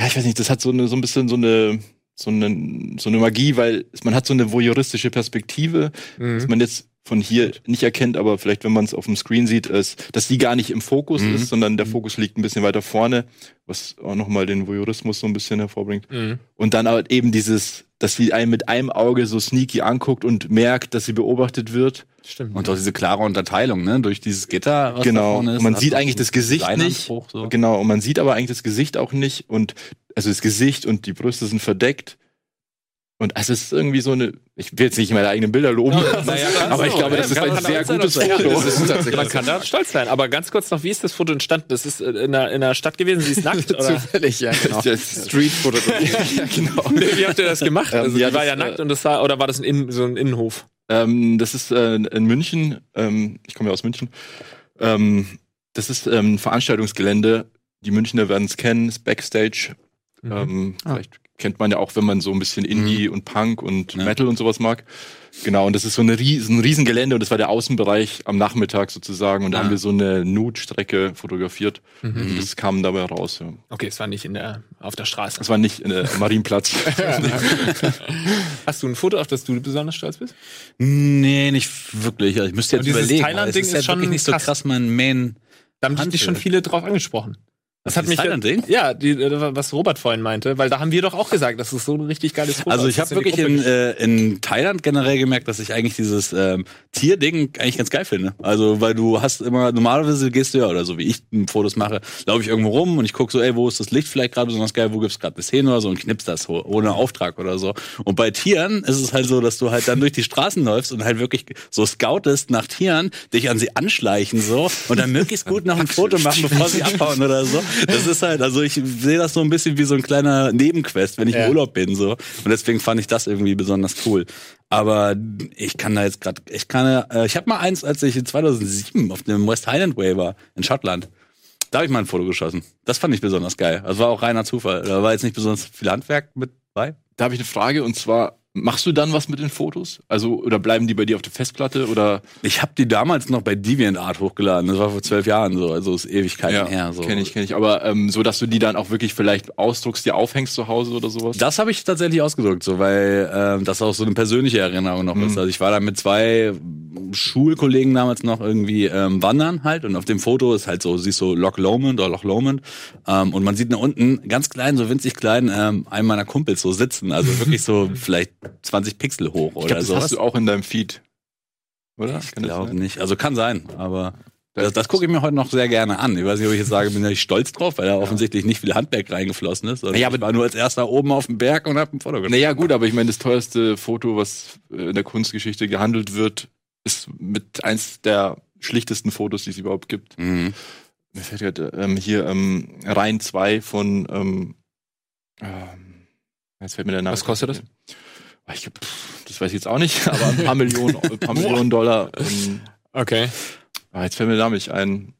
Ja, ich weiß nicht. Das hat so eine so ein bisschen so eine so eine, so eine Magie, weil man hat so eine voyeuristische Perspektive, mhm. dass man jetzt von hier nicht erkennt, aber vielleicht, wenn man es auf dem Screen sieht, ist, dass die gar nicht im Fokus mhm. ist, sondern der mhm. Fokus liegt ein bisschen weiter vorne, was auch nochmal den Voyeurismus so ein bisschen hervorbringt. Mhm. Und dann aber eben dieses, dass sie einen mit einem Auge so sneaky anguckt und merkt, dass sie beobachtet wird. Stimmt. Und auch diese klare Unterteilung, ne, durch dieses Gitter. Was genau. Da ist, man sieht eigentlich das Gesicht nicht. So. Genau. Und man sieht aber eigentlich das Gesicht auch nicht und also das Gesicht und die Brüste sind verdeckt. Und also es ist irgendwie so eine, ich will jetzt nicht meine eigenen Bilder loben, ja, naja, aber so. ich glaube, das ist ein sehr gutes Foto. man kann da stolz sein. Aber ganz kurz noch, wie ist das Foto entstanden? Das ist in einer, in einer Stadt gewesen, sie ist nackt, (laughs) oder? Zufällig, ja, genau. Street-Foto. (laughs) ja, genau. (laughs) Wie habt ihr das gemacht? Ähm, also, ja, die war ja äh, nackt und das war, oder war das ein so ein Innenhof? Ähm, das ist äh, in München, ähm, ich komme ja aus München, ähm, das ist ähm, ein Veranstaltungsgelände, die Münchner werden es kennen, ist Backstage. Mhm. Ähm, ah. Vielleicht kennt man ja auch, wenn man so ein bisschen Indie und Punk und Ja. Metal und sowas mag. Genau, und das ist so eine riesen, ein Riesengelände und das war der Außenbereich am Nachmittag sozusagen und da Ah. haben wir so eine Nude-Strecke fotografiert und das kam dabei raus. Ja. Okay, es war nicht in der, auf der Straße. Das war nicht in der (laughs) Marienplatz. (laughs) Hast du ein Foto, auf das du besonders stolz bist? Nee, nicht wirklich. Ich müsste Aber jetzt dieses überlegen. Thailand-Ding Es ist ja schon wirklich nicht so krass. krass mein Main. Da haben dich schon viele drauf angesprochen. Das hat mich Thailand-Ding? Ja, die, äh, was Robert vorhin meinte, weil da haben wir doch auch gesagt, das ist so ein richtig geiles Foto. Also ich habe wirklich Gruppe in, äh, in Thailand generell gemerkt, dass ich eigentlich dieses ähm, Tierding eigentlich ganz geil finde. Also weil du hast immer, normalerweise gehst du ja, oder so wie ich Fotos mache, laufe ich irgendwo rum und ich gucke so, ey, wo ist das Licht vielleicht gerade besonders geil, wo gibt's gerade eine Szene oder so und knippst das ohne Auftrag oder so. Und bei Tieren ist es halt so, dass du halt dann durch die Straßen läufst und halt wirklich so scoutest nach Tieren, dich an sie anschleichen so und dann möglichst gut noch ein Foto machen, bevor sie abhauen oder so. Das ist halt, also ich sehe das so ein bisschen wie so ein kleiner Nebenquest, wenn ich Ja. im Urlaub bin so. Und deswegen fand ich das irgendwie besonders cool. Aber ich kann da jetzt gerade, ich kann, äh, ich habe mal eins, als ich in 2007 auf dem West Highland Way war in Schottland. Da habe ich mal ein Foto geschossen. Das fand ich besonders geil. Das war auch reiner Zufall. Da war jetzt nicht besonders viel Handwerk mit bei. da habe ich eine Frage und zwar, machst du dann was mit den Fotos? Also, oder bleiben die bei dir auf der Festplatte oder? Ich habe die damals noch bei DeviantArt hochgeladen. Das war vor zwölf Jahren so, also ist Ewigkeiten her. So. kenne ich, kenne ich. Aber ähm, so, dass du die dann auch wirklich vielleicht ausdruckst, dir aufhängst zu Hause oder sowas? Das habe ich tatsächlich ausgedrückt, so weil ähm, das auch so eine persönliche Erinnerung noch ist. Also ich war da mit zwei Schulkollegen damals noch irgendwie ähm, wandern halt und auf dem Foto ist halt so, siehst du Loch Lomond oder Loch Lomond ähm, und man sieht da unten ganz klein, so winzig klein, ähm, einen meiner Kumpels so sitzen, also wirklich so (laughs) vielleicht 20 Pixel hoch ich oder glaube, das so. hast du auch in deinem Feed. Oder? Ich das glaube nicht. Also kann sein, aber das, das gucke ich mir heute noch sehr gerne an. Ich weiß nicht, ob ich jetzt sage, bin ich stolz drauf, weil da offensichtlich nicht viel Handwerk reingeflossen ist. Also Ja, ich aber- war nur als erster oben auf dem Berg und hab ein Foto gemacht. Naja, gut, aber ich meine, das teuerste Foto, was äh, in der Kunstgeschichte gehandelt wird, ist mit eins der schlichtesten Fotos, die es überhaupt gibt. Mhm. Mir fällt gerade ähm, hier ähm, Reihen 2 von ähm, ähm, jetzt fällt mir der Name. Was kostet das? Ah, Ich, pff, das weiß ich jetzt auch nicht, aber ein paar Millionen, ein paar (laughs) Millionen Dollar. Ähm, Okay. ah, jetzt fällt mir der Name nicht ein.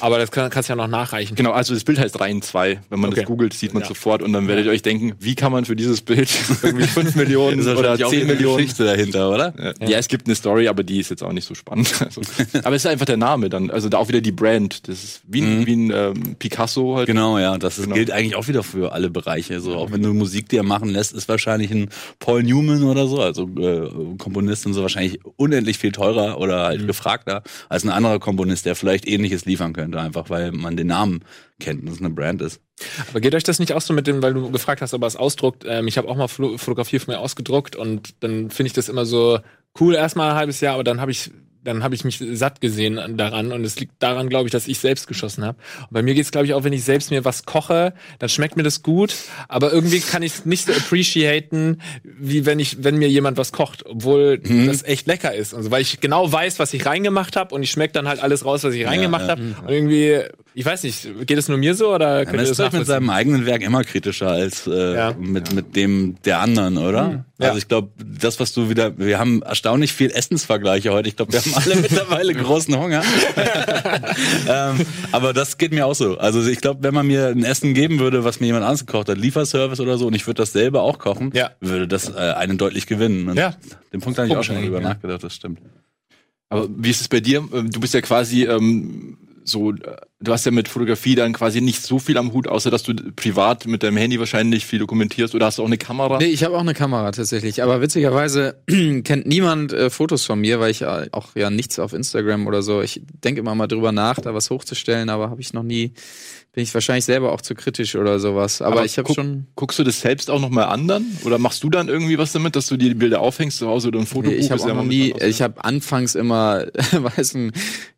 Aber das kann, kannst du ja noch nachreichen. Genau, also das Bild heißt Reihen 2. Wenn man Okay. das googelt, sieht man Ja. sofort und dann werdet ihr euch denken, wie kann man für dieses Bild (laughs) irgendwie 5 Millionen oder wahrscheinlich auch 10 eine Millionen Geschichte dahinter, oder? Ja. ja, es gibt eine Story, aber die ist jetzt auch nicht so spannend. (laughs) Also, aber es ist einfach der Name dann. Also da auch wieder die Brand. Das ist wie ein, Mhm. wie ein ähm, Picasso halt. Genau, ja. Das Genau. gilt eigentlich auch wieder für alle Bereiche. So, auch wenn du Musik dir machen lässt, ist wahrscheinlich ein Paul Newman oder so, also äh, Komponist und so wahrscheinlich unendlich viel teurer oder halt gefragter als ein anderer Komponist, der vielleicht ähnliches liefern könnte, einfach weil man den Namen kennt und es eine Brand ist. Aber geht euch das nicht auch so mit dem, weil du gefragt hast, ob er es ausdruckt? Ähm, ich habe auch mal Fotografie von mir ausgedruckt und dann finde ich das immer so cool erstmal ein halbes Jahr, aber dann habe ich dann habe ich mich satt gesehen an- daran und es liegt daran, glaube ich, dass ich selbst geschossen habe. Bei mir geht's, glaube ich, auch, wenn ich selbst mir was koche, dann schmeckt mir das gut, aber irgendwie kann ich es nicht so appreciaten, wie wenn ich, wenn mir jemand was kocht, obwohl das echt lecker ist. Also weil ich genau weiß, was ich reingemacht habe und ich schmecke dann halt alles raus, was ich reingemacht ja. habe. Und irgendwie, ich weiß nicht, geht es nur mir so oder könnt Man ihr ist das vielleicht mit seinem eigenen Werk immer kritischer als äh, Ja. mit, mit dem der anderen, oder? Ja. Also ich glaube, das, was du wieder, wir haben erstaunlich viel Essensvergleiche heute. Ich glaube, wir haben alle (laughs) mittlerweile großen Hunger. (laughs) ähm, aber das geht mir auch so. Also ich glaube, wenn man mir ein Essen geben würde, was mir jemand anderes gekocht hat, Lieferservice oder so, und ich würde das selber auch kochen, Ja. würde das äh, einen deutlich gewinnen. Und Ja. Den Punkt habe ich auch schon mal drüber nachgedacht, das stimmt. Aber wie ist es bei dir? Ähm, Du bist ja quasi ähm, so, äh, du hast ja mit Fotografie dann quasi nicht so viel am Hut, außer dass du privat mit deinem Handy wahrscheinlich viel dokumentierst oder hast du auch eine Kamera? Nee, ich habe auch eine Kamera tatsächlich. Aber witzigerweise (clears throat) kennt niemand äh, Fotos von mir, weil ich äh, auch ja nichts auf Instagram oder so. Ich denke immer mal drüber nach, da was hochzustellen, aber habe ich noch nie. Bin ich wahrscheinlich selber auch zu kritisch oder sowas. Aber, Aber ich habe schon. Guckst du das selbst auch nochmal an dann? Oder machst du dann irgendwie was damit, dass du dir die Bilder aufhängst zu Hause oder ein Fotobuch? Nee, ich habe ja nie. Ich habe anfangs immer, (laughs) weiß ein,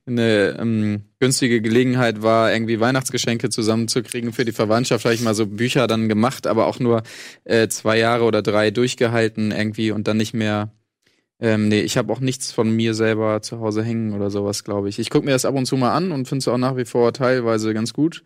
eine ähm, günstige Gelegenheit war, irgendwie Weihnachtsgeschenke zusammenzukriegen für die Verwandtschaft. Habe ich mal so Bücher dann gemacht, aber auch nur äh, zwei Jahre oder drei durchgehalten irgendwie und dann nicht mehr. Ähm, nee, ich habe auch nichts von mir selber zu Hause hängen oder sowas, glaube ich. Ich gucke mir das ab und zu mal an und finde es auch nach wie vor teilweise ganz gut.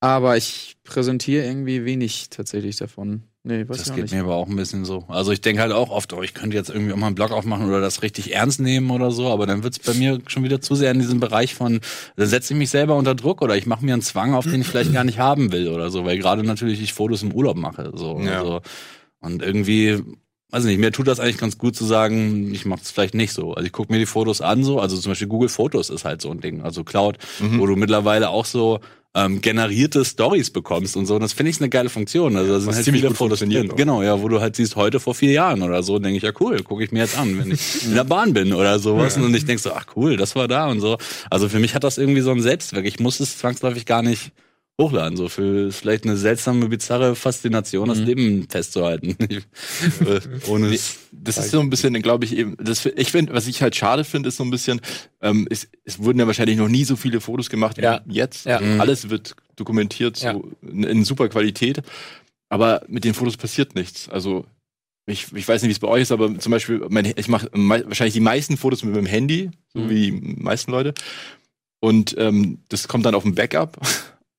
Aber ich präsentiere irgendwie wenig tatsächlich davon. Nee, weiß Das geht nicht. mir aber auch ein bisschen so. Also ich denke halt auch oft, oh, ich könnte jetzt irgendwie auch mal einen Blog aufmachen oder das richtig ernst nehmen oder so, aber dann wird's bei mir schon wieder zu sehr in diesem Bereich von, dann setze ich mich selber unter Druck oder ich mache mir einen Zwang, auf den ich vielleicht gar nicht haben will oder so, weil gerade natürlich ich Fotos im Urlaub mache. So, Ja. also, und irgendwie, weiß nicht, mir tut das eigentlich ganz gut zu sagen, ich mache es vielleicht nicht so. Also ich gucke mir die Fotos an so, also zum Beispiel Google Fotos ist halt so ein Ding, also Cloud, Mhm. wo du mittlerweile auch so ähm, generierte Stories bekommst und so. Und das finde ich eine geile Funktion. Also da sind Was halt ziemlich viele Fotos drin. Genau, ja, wo du halt siehst, heute vor vier Jahren oder so, denke ich, ja cool, gucke ich mir jetzt an, wenn ich (laughs) in der Bahn bin oder sowas. Und ich denke so, ach cool, das war da und so. Also für mich hat das irgendwie so einen Selbstzweck. Ich muss es zwangsläufig gar nicht hochladen. So für vielleicht eine seltsame, bizarre Faszination, das Leben festzuhalten. (laughs) Äh, Ohne es. Das ist so ein bisschen, glaube ich, eben, das, ich finde, was ich halt schade finde, ist so ein bisschen, ähm, es, es wurden ja wahrscheinlich noch nie so viele Fotos gemacht wie Ja. jetzt. Ja. Mhm. Alles wird dokumentiert so Ja. in, in super Qualität. Aber mit den Fotos passiert nichts. Also ich, ich weiß nicht, wie es bei euch ist, aber zum Beispiel, mein, ich mache wahrscheinlich die meisten Fotos mit meinem Handy, so Mhm. wie die meisten Leute. Und ähm, das kommt dann auf ein Backup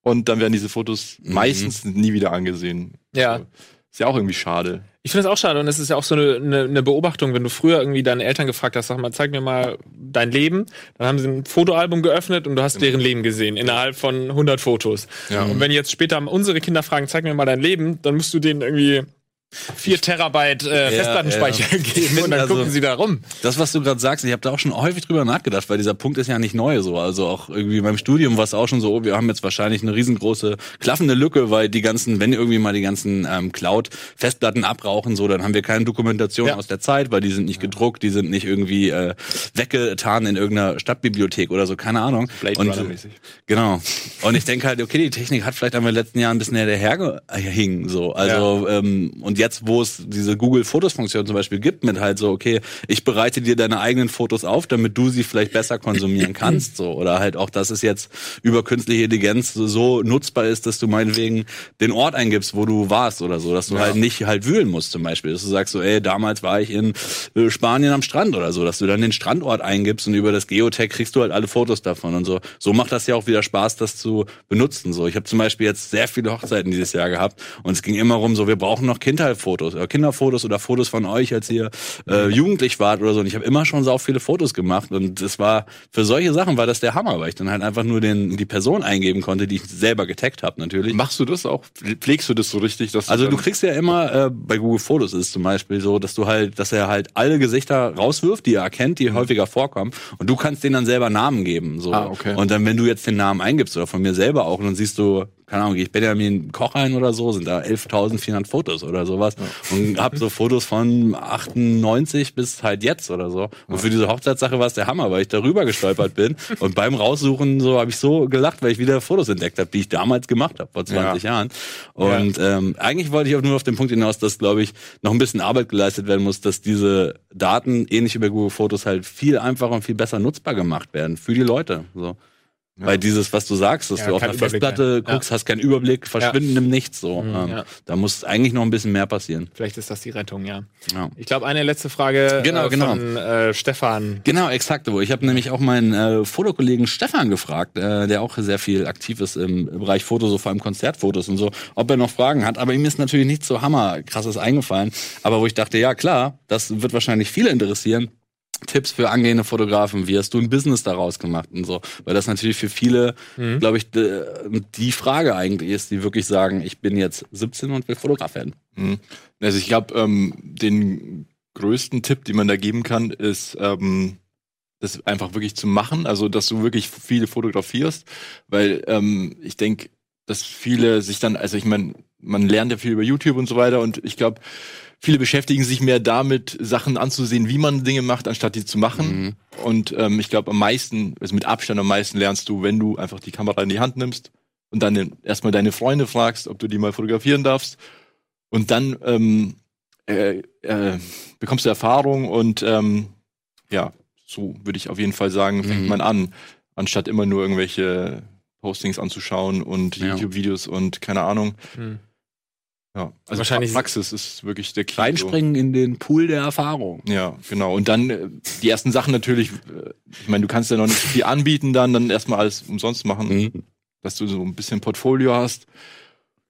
und dann werden diese Fotos Mhm. meistens nie wieder angesehen. Ja. So. Ist ja auch irgendwie schade. Ich finde es auch schade und es ist ja auch so eine, eine, eine Beobachtung, wenn du früher irgendwie deine Eltern gefragt hast, sag mal, zeig mir mal dein Leben, dann haben sie ein Fotoalbum geöffnet und du hast deren Leben gesehen innerhalb von 100 Fotos. Ja. Und wenn jetzt später unsere Kinder fragen, zeig mir mal dein Leben, dann musst du denen irgendwie vier Terabyte äh, Festplattenspeicher geben und dann Also- gucken sie da rum. Das, was du gerade sagst, ich habe da auch schon häufig drüber nachgedacht, weil dieser Punkt ist ja nicht neu so. Also auch irgendwie beim Studium war es auch schon so, oh, wir haben jetzt wahrscheinlich eine riesengroße klaffende Lücke, weil die ganzen, wenn irgendwie mal die ganzen ähm, Cloud-Festplatten abrauchen, so, dann haben wir keine Dokumentation Ja. aus der Zeit, weil die sind nicht gedruckt, die sind nicht irgendwie äh, weggetan in irgendeiner Stadtbibliothek oder so, keine Ahnung. Blade Und. Genau. Und ich denke halt, okay, die Technik hat vielleicht in den letzten Jahren ein bisschen hinterhergehing, so. Also, ähm, und jetzt, wo es diese Google Fotos Funktion zum Beispiel gibt, mit halt so, okay, ich bereite dir deine eigenen Fotos auf, damit du sie vielleicht besser konsumieren (laughs) kannst, so. Oder halt auch, dass es jetzt über künstliche Intelligenz so nutzbar ist, dass du meinetwegen den Ort eingibst, wo du warst oder so, dass du halt nicht halt wühlen musst zum Beispiel. Dass du sagst so, ey, damals war ich in äh, Spanien am Strand oder so, dass du dann den Strandort eingibst und über das Geotag kriegst du halt alle Fotos davon und so. So macht das ja auch wieder Spaß, das zu benutzen. So, ich habe zum Beispiel jetzt sehr viele Hochzeiten dieses Jahr gehabt und es ging immer rum, so wir brauchen noch Kindheitsfotos oder Kinderfotos oder Fotos von euch, als ihr äh, jugendlich wart oder so. Und ich habe immer schon so viele Fotos gemacht und das war für solche Sachen war das der Hammer, weil ich dann halt einfach nur den die Person eingeben konnte, die ich selber getaggt habe natürlich. Machst du das auch? Pflegst du das so richtig? Dass Also du, du kriegst ja immer, äh, bei Google Fotos ist es zum Beispiel so, dass du halt, dass er halt alle Gesichter rauswirft, die er erkennt, die häufiger vorkommen. Und du kannst denen dann selber Namen geben. So. Ah, okay. Und dann, wenn du jetzt den Namen eingibst oder von mir selber auch, dann siehst du, keine Ahnung, gehe ich Benjamin Koch ein oder so, sind da 11.400 Fotos oder sowas. Und hab so Fotos von 98 bis halt jetzt oder so. Und für diese Hochzeitssache war es der Hammer, weil ich darüber gestolpert bin. (laughs) Und beim Raussuchen so habe ich so gelacht, weil ich wieder Fotos entdeckt habe, die ich damals gemacht habe, vor 20 Jahren. Und ähm, eigentlich wollte ich auch nur auf den Punkt hinaus, dass, glaube ich, noch ein bisschen Arbeit geleistet werden muss, dass diese Daten, ähnlich wie bei Google Fotos, halt viel einfacher und viel besser nutzbar gemacht werden für die Leute. So. Weil dieses, was du sagst, dass Ja, du auf einer Überblick Festplatte mehr. Ja. guckst, hast keinen Überblick, verschwinden im Nichts. So. ähm, ja. Da muss eigentlich noch ein bisschen mehr passieren. Vielleicht ist das die Rettung, ja. Ja. Ich glaube, eine letzte Frage Genau, äh, genau. von äh, Stefan. Genau, exakt. Ich habe nämlich auch meinen äh, Fotokollegen Stefan gefragt, äh, der auch sehr viel aktiv ist im Bereich Foto, so vor allem Konzertfotos und so, ob er noch Fragen hat. Aber ihm ist natürlich nicht so hammerkrasses eingefallen. Aber wo ich dachte, ja klar, das wird wahrscheinlich viele interessieren. Tipps für angehende Fotografen, wie hast du ein Business daraus gemacht und so, weil das natürlich für viele, Mhm. glaube ich, de- die Frage eigentlich ist, die wirklich sagen, ich bin jetzt 17 und will Fotograf werden. Mhm. Also ich glaube, ähm, den größten Tipp, den man da geben kann, ist, ähm, das einfach wirklich zu machen. Also, dass du wirklich viele fotografierst, weil ähm, ich denke, dass viele sich dann, also ich meine, man lernt ja viel über YouTube und so weiter und ich glaube, viele beschäftigen sich mehr damit, Sachen anzusehen, wie man Dinge macht, anstatt die zu machen. Und ähm, ich glaube, am meisten, also mit Abstand am meisten lernst du, wenn du einfach die Kamera in die Hand nimmst und dann erstmal deine Freunde fragst, ob du die mal fotografieren darfst. Und dann ähm, äh, äh, bekommst du Erfahrung und ähm, ja, so würde ich auf jeden Fall sagen, fängt Mhm. man an, anstatt immer nur irgendwelche Postings anzuschauen und Ja. YouTube-Videos und keine Ahnung. Hm. Ja, also Wahrscheinlich- Praxis ist wirklich der Key. so. Reinspringen in den Pool der Erfahrung. Ja, genau. Und dann äh, die ersten Sachen natürlich, äh, ich meine, du kannst ja noch nicht viel anbieten, dann, dann erstmal alles umsonst machen, Mhm. dass du so ein bisschen Portfolio hast.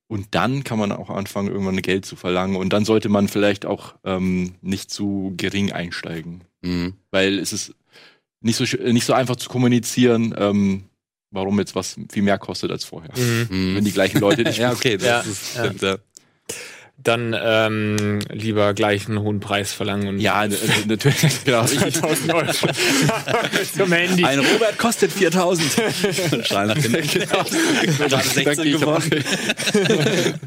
Und dann kann man auch anfangen, irgendwann Geld zu verlangen. Und dann sollte man vielleicht auch ähm, nicht zu gering einsteigen. Mhm. Weil es ist nicht so, sch- nicht so einfach zu kommunizieren, ähm, warum jetzt was viel mehr kostet als vorher. Mhm. Wenn die gleichen Leute (laughs) nicht Ja, okay, das Ja, ist ja. stimmt, ja. Dann ähm, lieber gleich einen hohen Preis verlangen und Ja, natürlich, (laughs) genau. 1000 Euro zum Handy. Ein Robert kostet 4000. (laughs) Schrei nach den Genau. Gerade 16 Danke, ich hab- geworden. (laughs)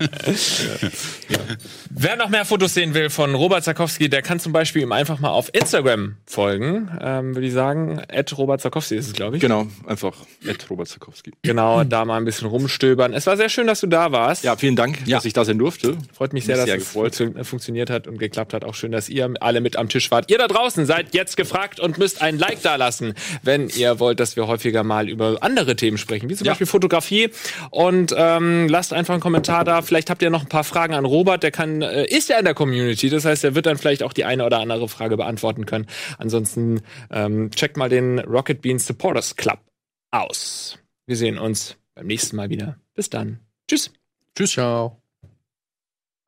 Wer noch mehr Fotos sehen will von Robert Zakowski, der kann zum Beispiel ihm einfach mal auf Instagram folgen, ähm, würde ich sagen. At Robert Zakowski ist es, glaube ich. Genau, einfach Ed Robert Zakowski. Genau, da mal ein bisschen rumstöbern. Es war sehr schön, dass du da warst. Ja, vielen Dank, Ja. dass ich da sein durfte. Freut mich sehr, Mich dass sehr es funktio- funktioniert hat und geklappt hat. Auch schön, dass ihr alle mit am Tisch wart. Ihr da draußen seid jetzt gefragt und müsst ein Like da lassen, wenn ihr wollt, dass wir häufiger mal über andere Themen sprechen, wie zum Ja. Beispiel Fotografie. Und ähm, lasst einfach einen Kommentar da. Vielleicht habt ihr noch ein paar Fragen an Robert. Der kann, äh, ist ja in der Community. Das heißt, er wird dann vielleicht auch die eine oder andere Frage beantworten können. Ansonsten ähm, checkt mal den Rocket Beans Supporters Club aus. Wir sehen uns beim nächsten Mal wieder. Bis dann. Tschüss. Tschüss. Ciao.